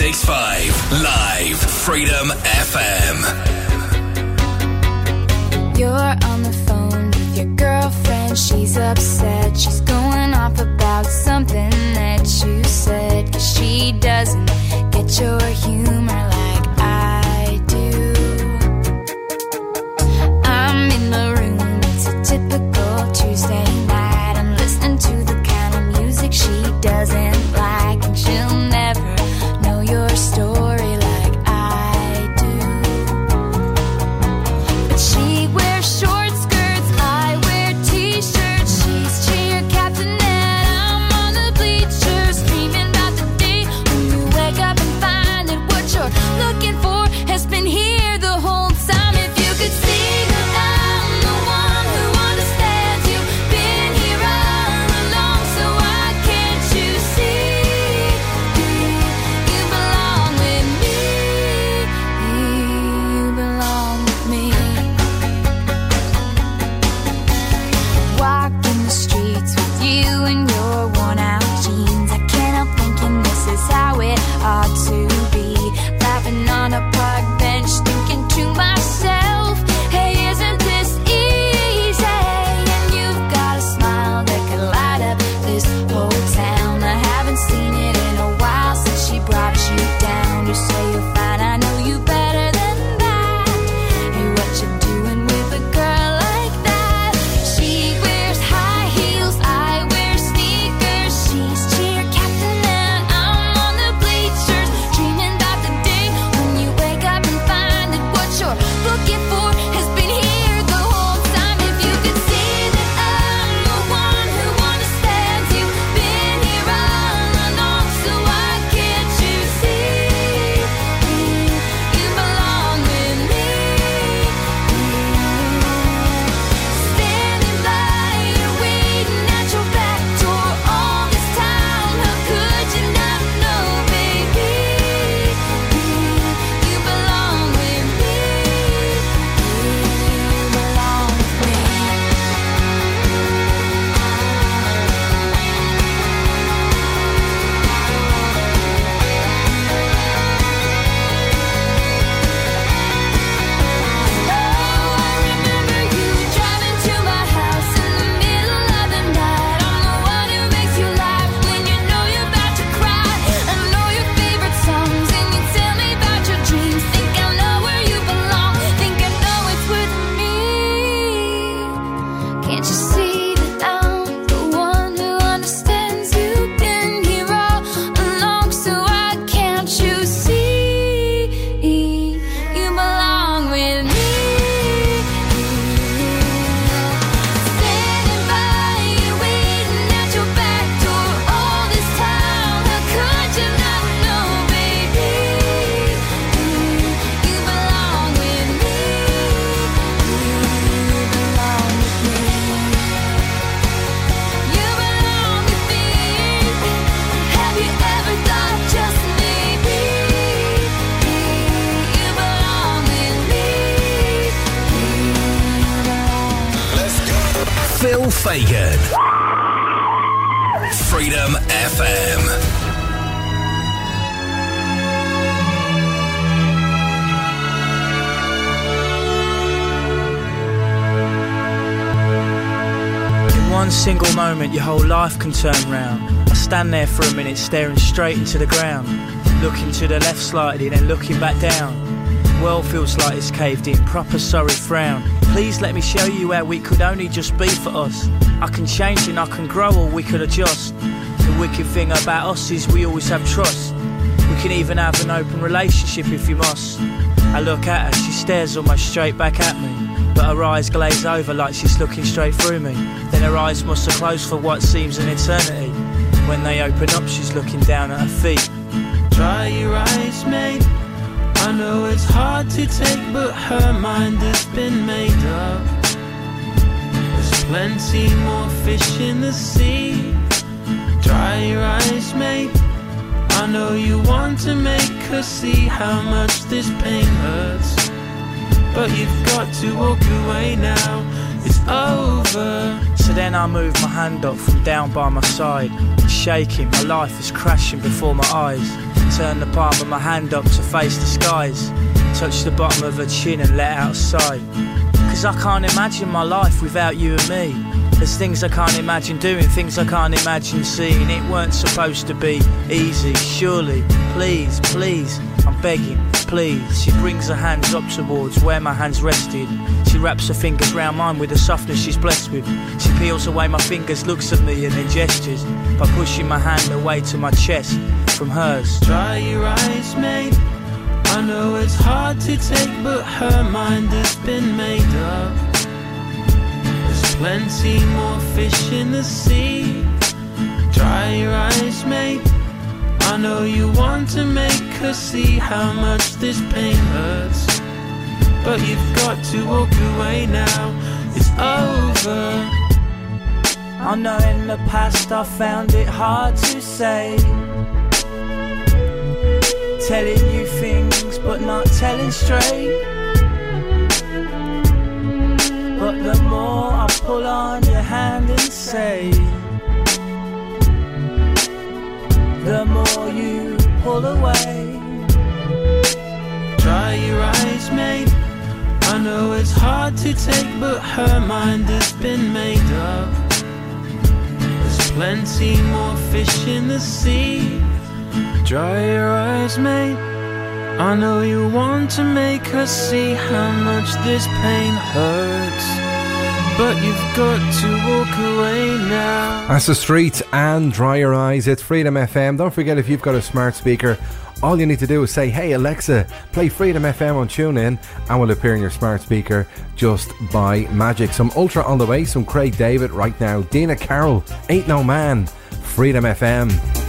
1065. can turn round. I stand there for a minute, staring straight into the ground. Looking to the left slightly, then looking back down. World feels like it's caved in, proper sorry frown. Please let me show you where we could only just be for us. I can change and I can grow, or we could adjust. The wicked thing about us is we always have trust. We can even have an open relationship if you must. I look at her, she stares almost straight back at me, but her eyes glaze over like she's looking straight through me her eyes must have closed for what seems an eternity. When they open up, she's looking down at her feet. Dry your eyes, mate. I know it's hard to take, but her mind has been made up. There's plenty more fish in the sea. Dry your eyes, mate. I know you want to make her see how much this pain hurts. But you've got to walk away now. It's over. So then I move my hand up from down by my side, shaking. My life is crashing before my eyes. Turn the palm of my hand up to face the skies. Touch the bottom of her chin and let out a sigh. Cause I can't imagine my life without you and me. There's things I can't imagine doing, things I can't imagine seeing. It weren't supposed to be easy, surely. Please, please, I'm begging, please. She brings her hands up towards where my hands rested. Wraps her fingers round mine with the softness she's blessed with. She peels away my fingers, looks at me, and then gestures by pushing my hand away to my chest from hers. Dry your eyes, mate. I know it's hard to take, but her mind has been made up. There's plenty more fish in the sea. Dry your eyes, mate. I know you want to make her see how much this pain hurts. But you've got to walk away now. It's over. I know in the past I found it hard to say. Telling you things but not telling straight. But the more I pull on your hand and say, the more you pull away. Dry your eyes, mate. I know it's hard to take, but her mind has been made up. There's plenty more fish in the sea. Dry your eyes, mate. I know you want to make her see how much this pain hurts. But you've got to walk away now. That's the street and dry your eyes. It's Freedom FM. Don't forget if you've got a smart speaker, all you need to do is say, "Hey Alexa, play Freedom FM on TuneIn," and will appear in your smart speaker just by magic. Some ultra on the way. Some Craig David right now. Dina Carroll, Ain't No Man. Freedom FM.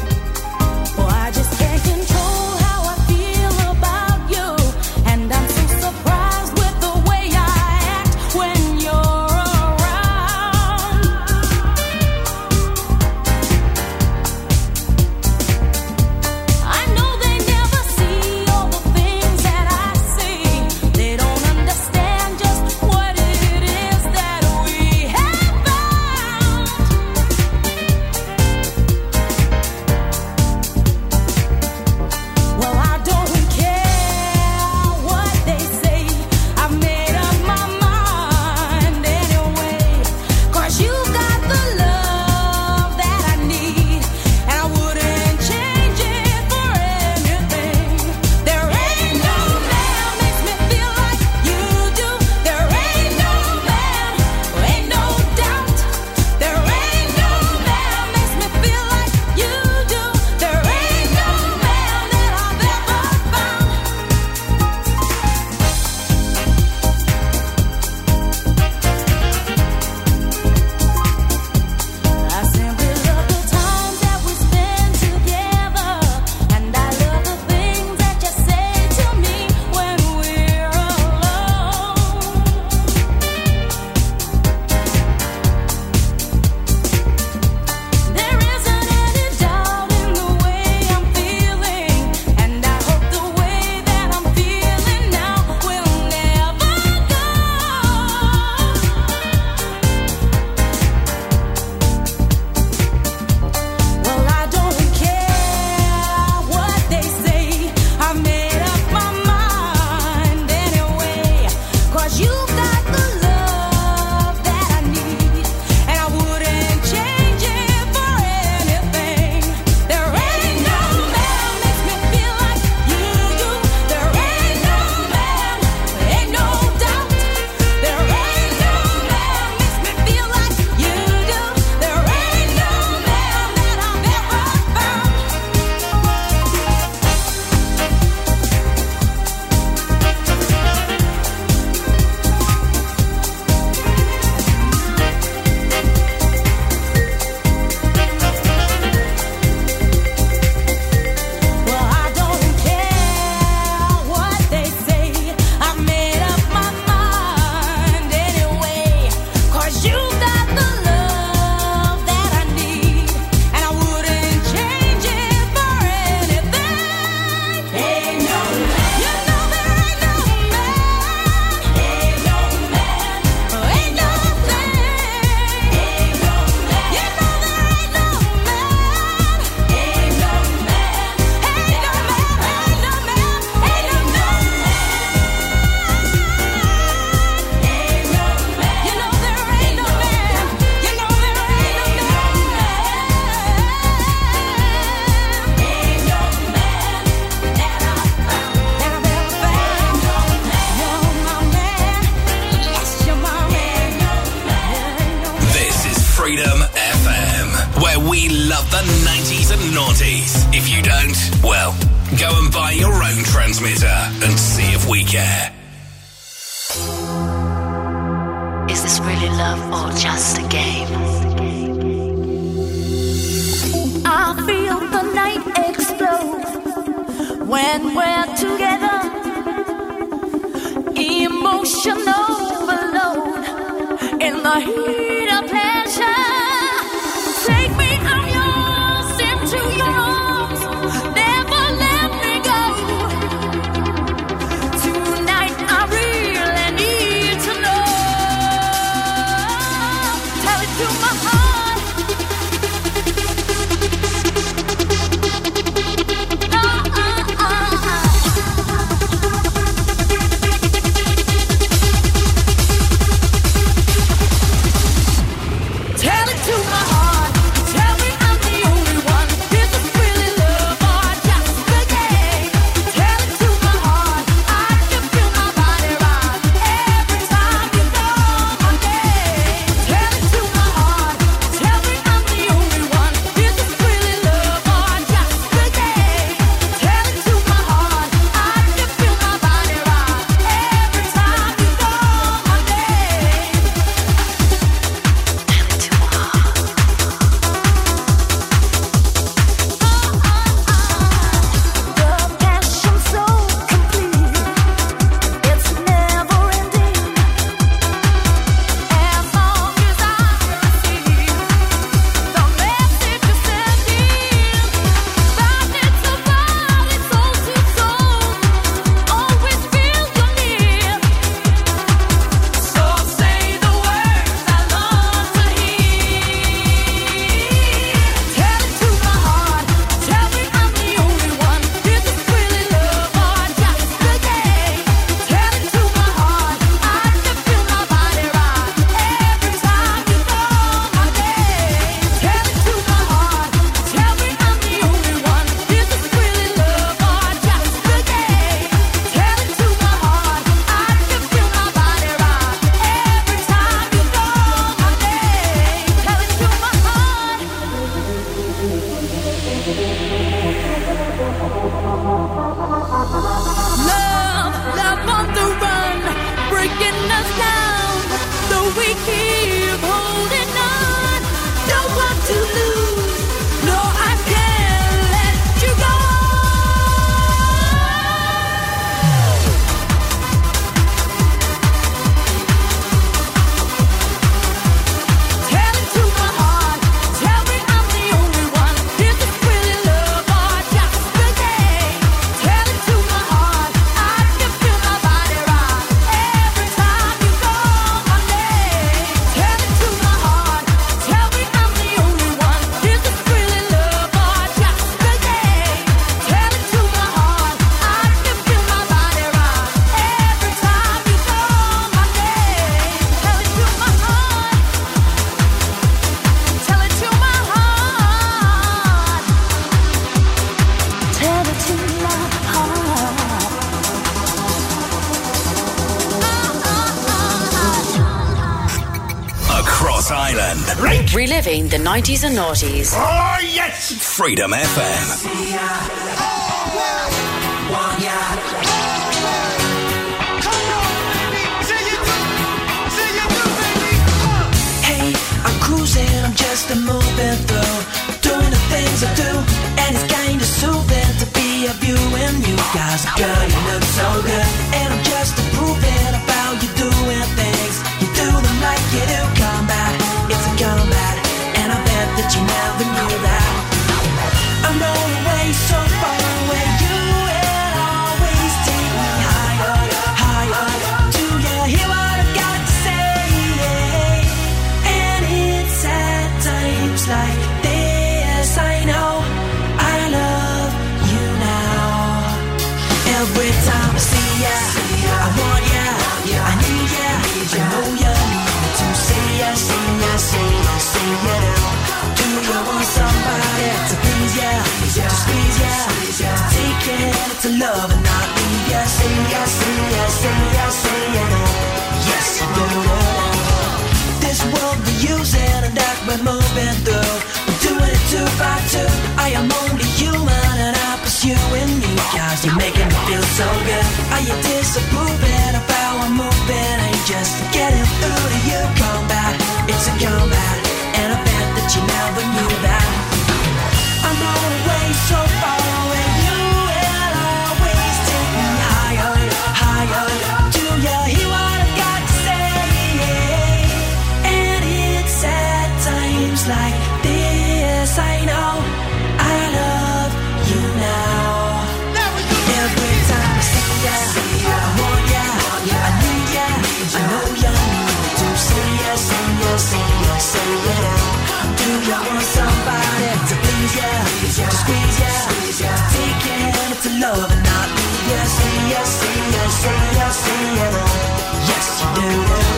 90s and noughties. Oh, yes! Freedom FM. Hey, I'm cruising. I'm just a moving through Doing the things I do And it's kinda soothing to be of you and you Cause girl, you look so good that you never Been through. We're doing it two by two. I am only human and I pursuing you. Cause you're making me feel so good. Are you disapproving of how I'm moving? Are you just getting through to you? Combat, it's a combat. And I bet that you never knew that. yes and yes and yes and yeah. Do you want somebody to please ya, to squeeze ya, to take your to love and not leave? Yes and yes and yes and yes and yeah. Yes you do.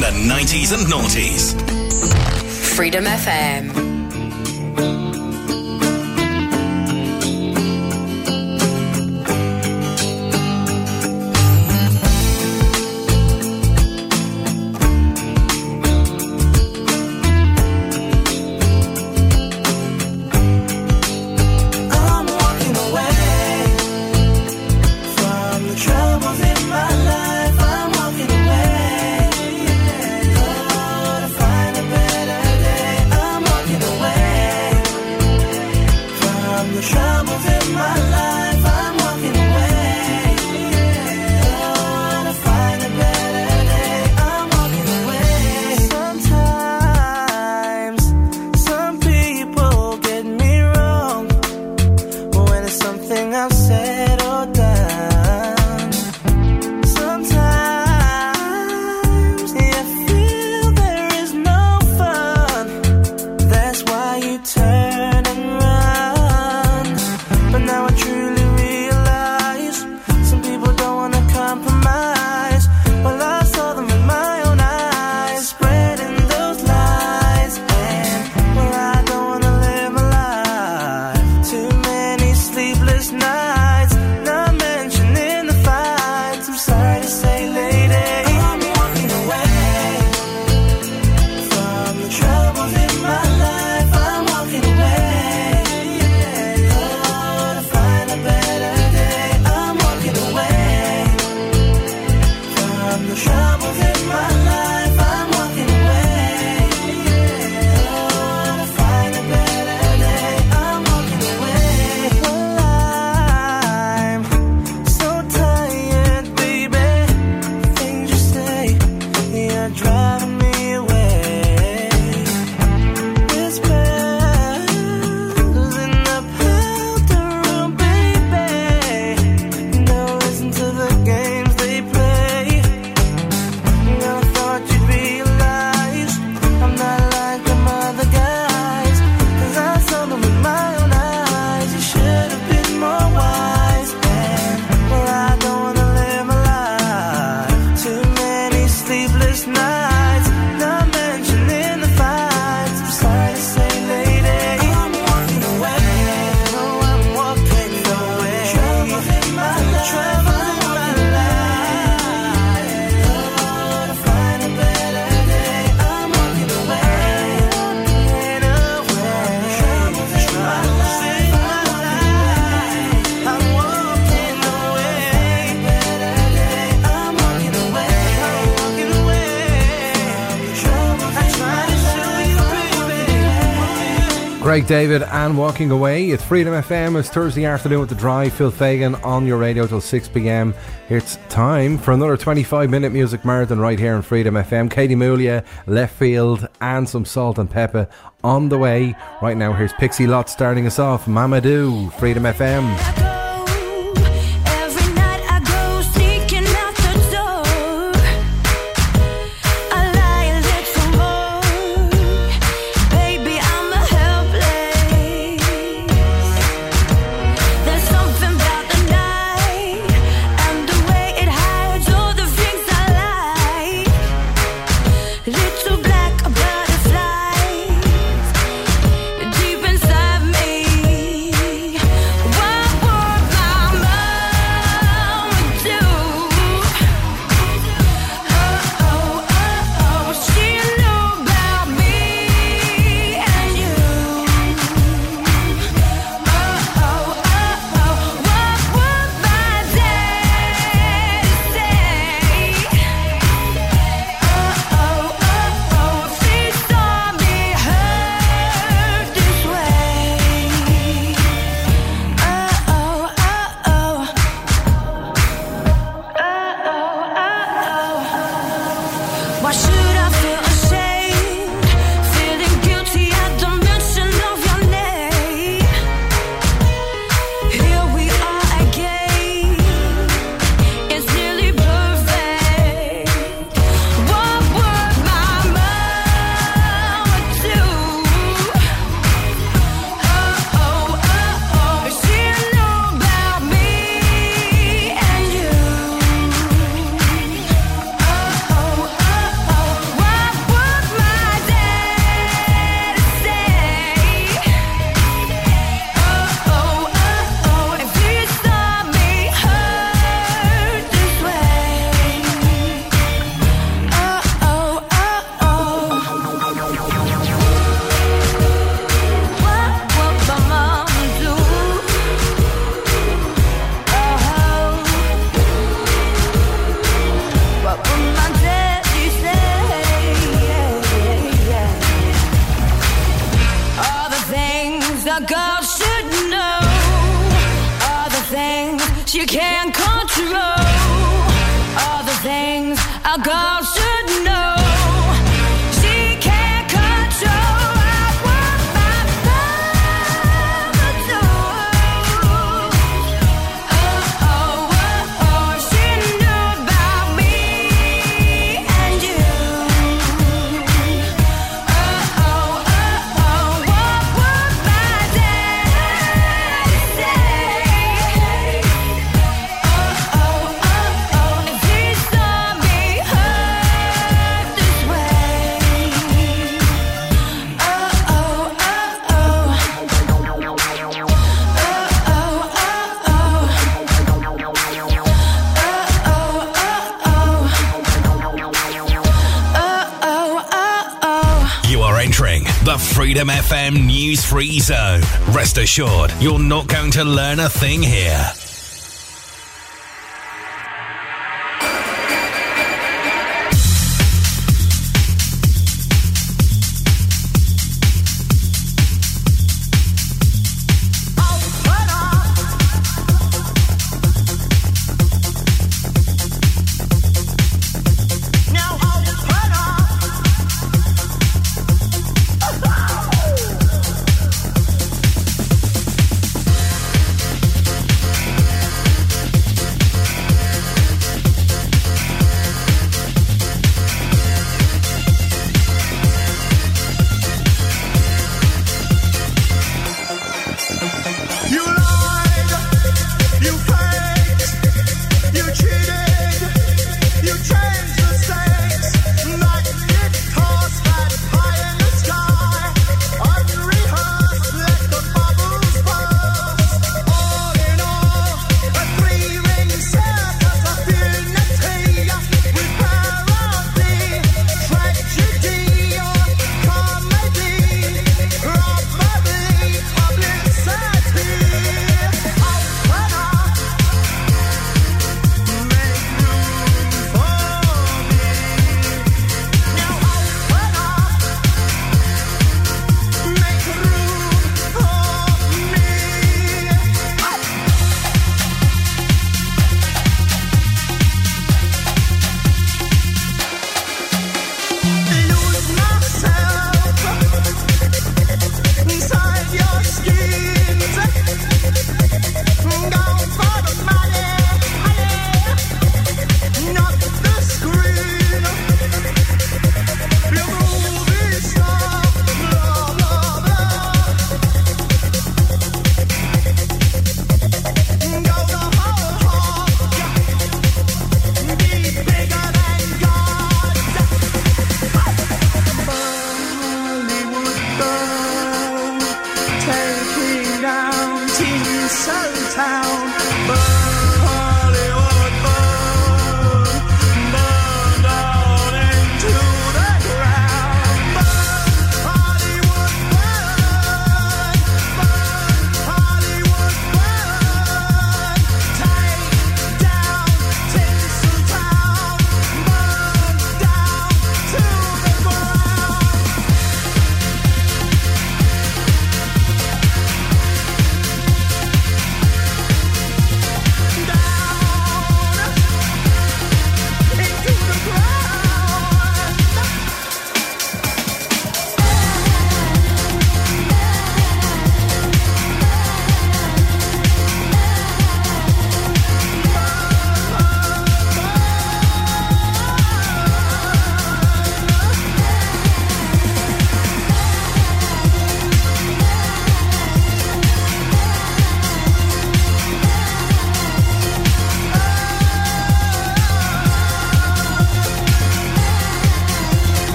the 90s and noughties. Freedom FM. Craig David and Walking Away. It's Freedom FM. It's Thursday afternoon with The Drive. Phil Fagan on your radio till 6 pm. It's time for another 25 minute music marathon right here on Freedom FM. Katie Melua, Left Field, and some Salt-N-Pepa on the way. Right now, here's Pixie Lott starting us off. Mama Do, Freedom FM. assured you're not going to learn a thing here.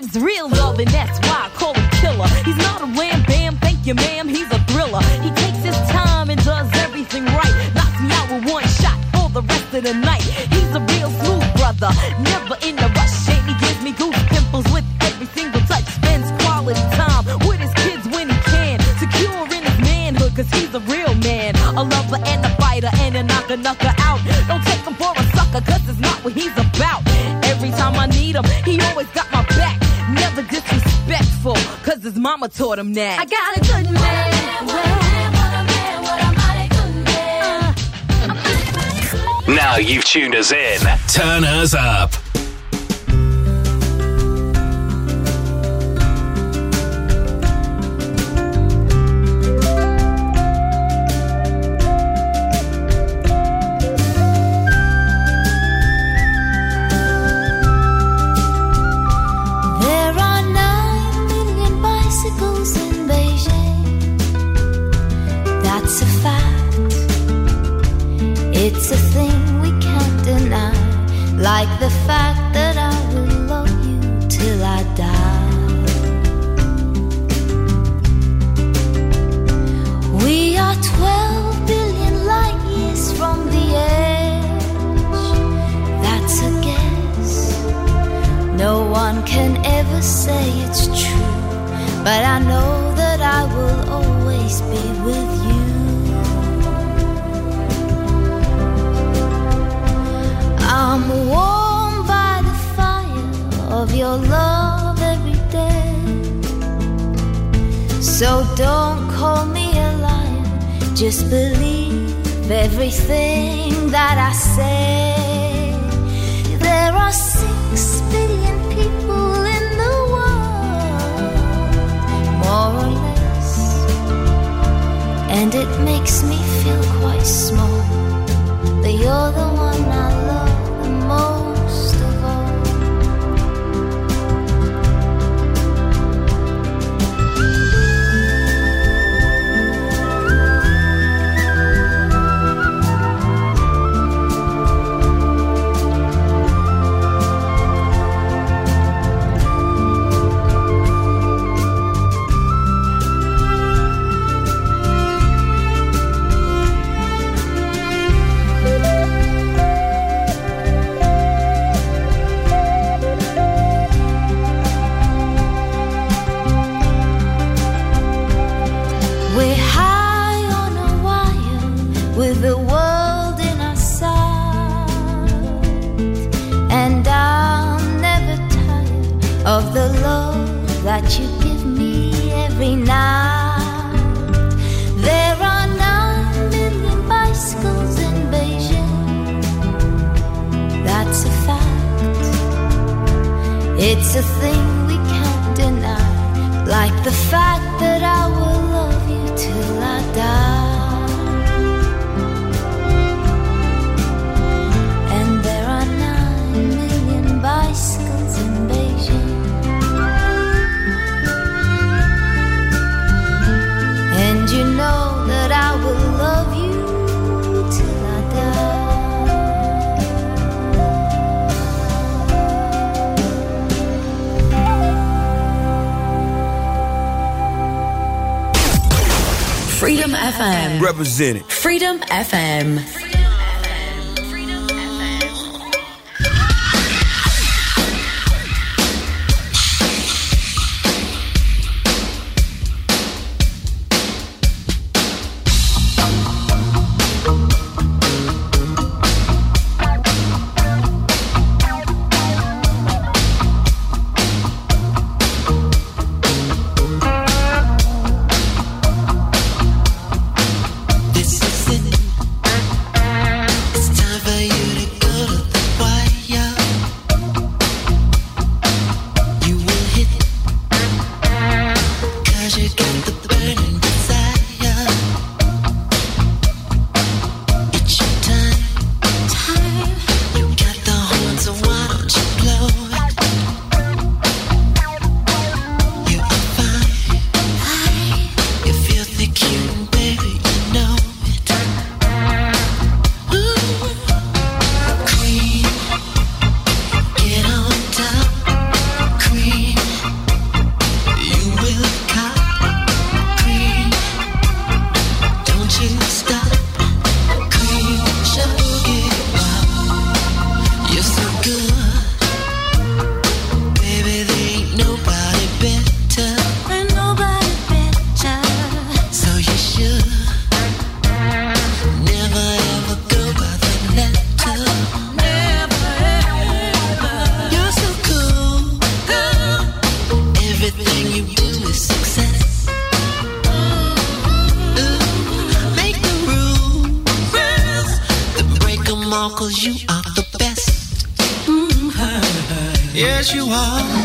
gives real love, and that's why I call him killer. He's not a ram bam, thank you, ma'am, he's a thriller. He takes his time and does everything right. Knocks me out with one shot for the rest of the night. He's a real smooth brother, never in a rush, and he gives me goose pimples with every single touch. Spends quality time with his kids when he can, secure in his manhood, cause he's a real man, a lover and a fighter and a knocker knocker out. Don't take him for a sucker, cause it's not what he's about. Every time I need him, he always got his mama taught him that. I got a good man. Now you've tuned us in. Turn us up. Represented. Freedom FM. 希望。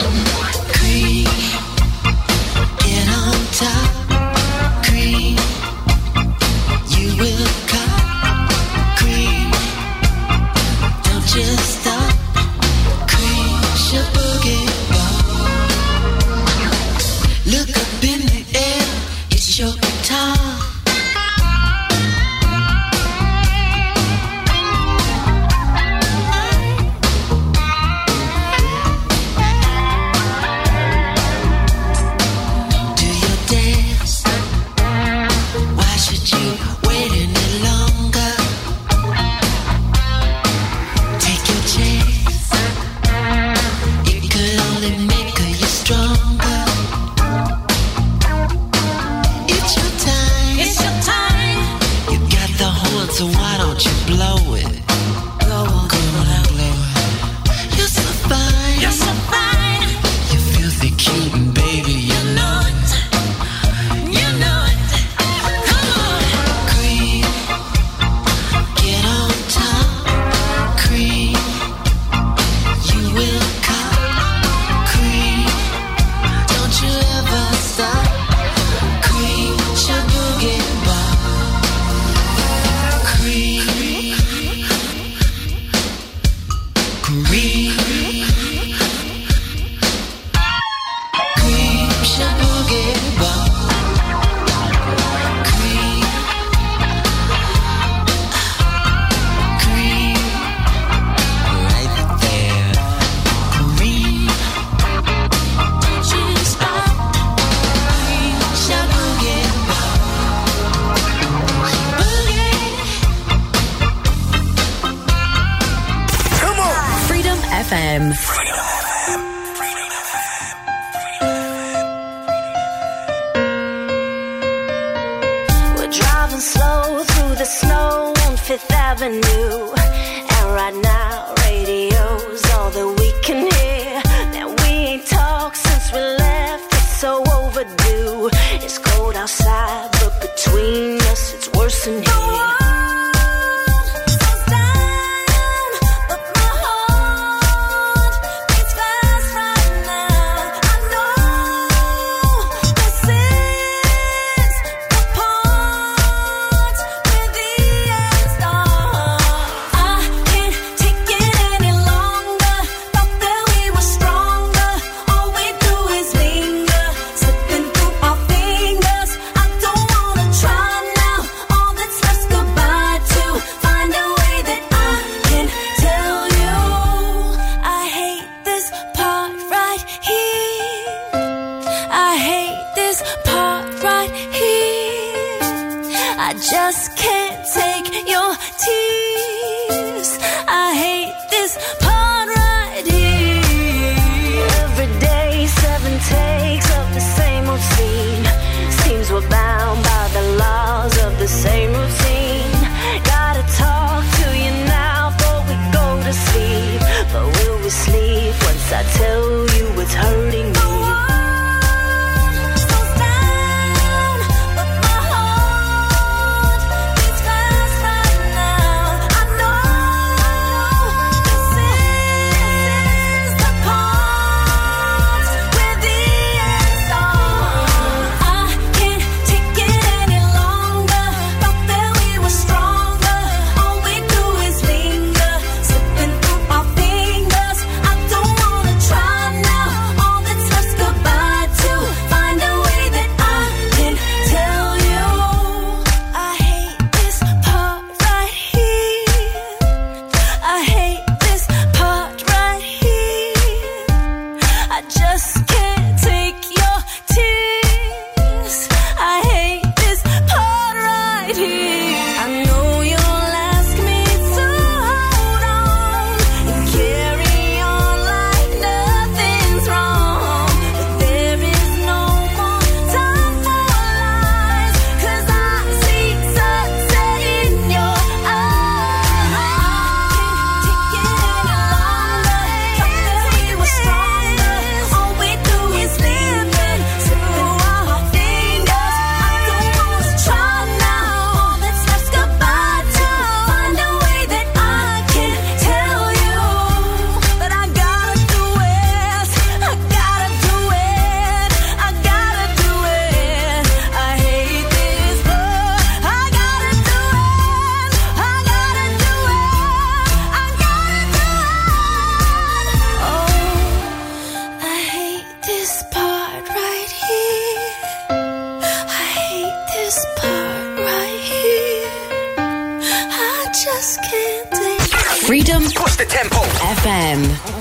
FM.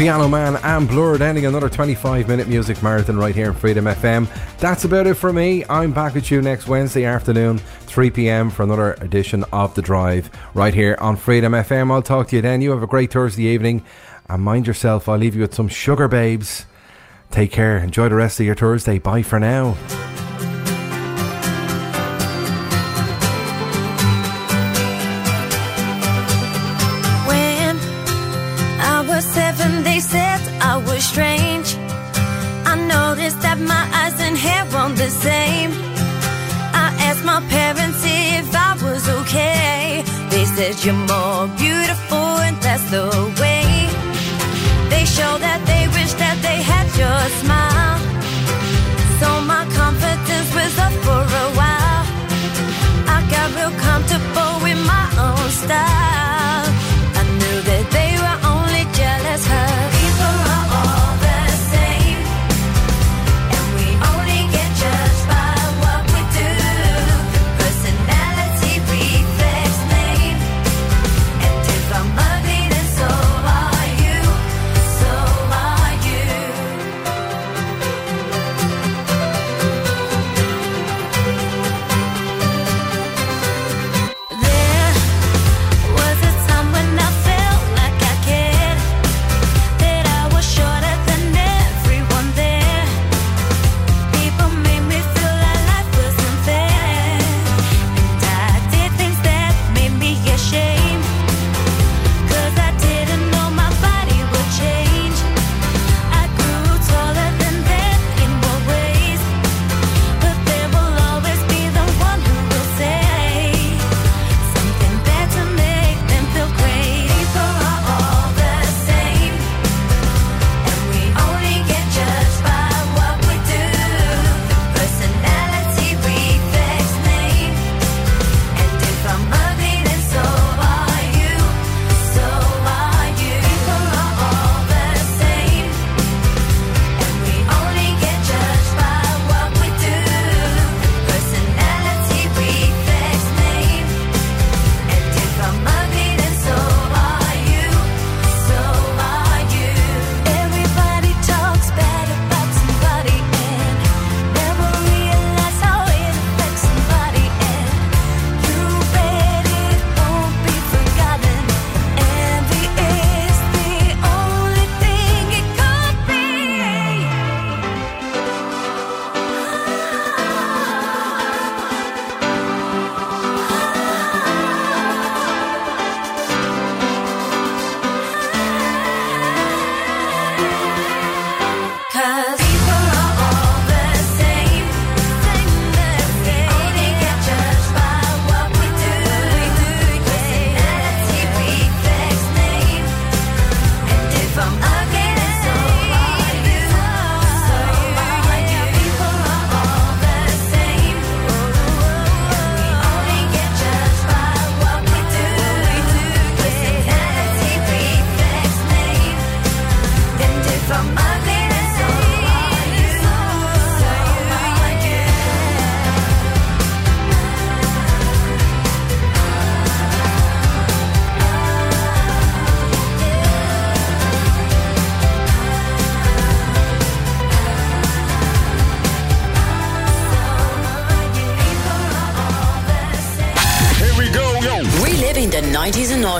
Piano Man and Blurred ending another 25 minute music marathon right here in Freedom FM. That's about it for me. I'm back with you next Wednesday afternoon, 3 p.m., for another edition of The Drive right here on Freedom FM. I'll talk to you then. You have a great Thursday evening and mind yourself. I'll leave you with some Sugababes. Take care. Enjoy the rest of your Thursday. Bye for now. your mom.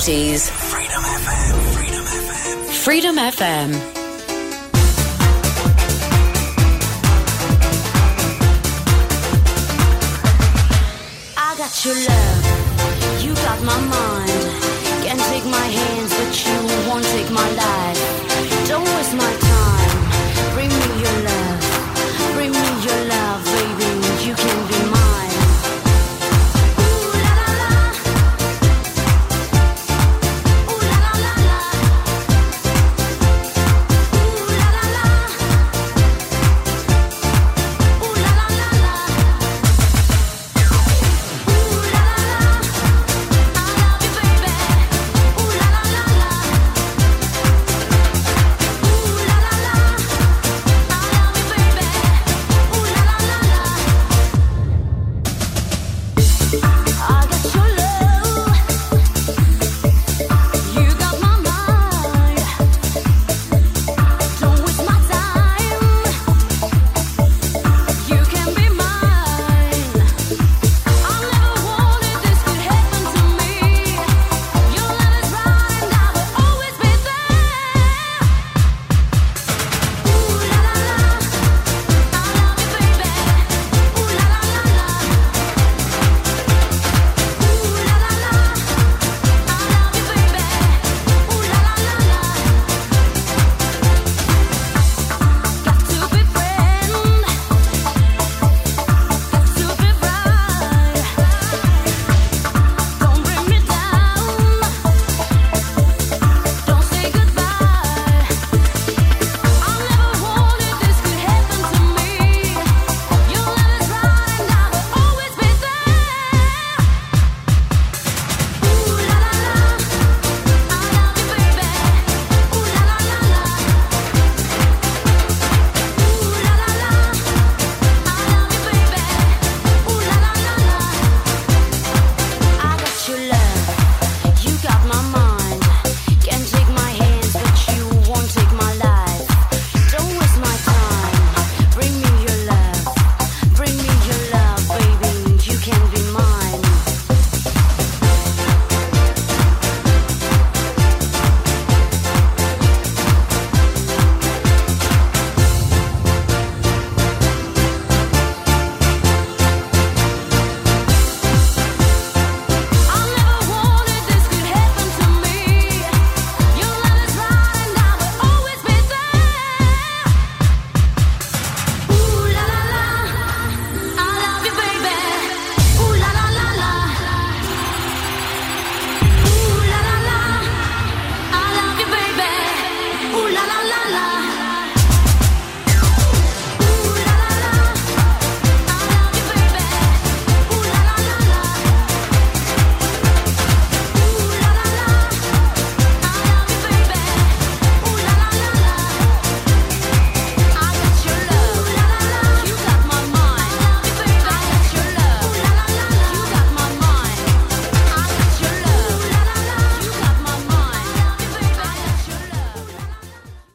parties. Freedom FM. Freedom FM. Freedom FM.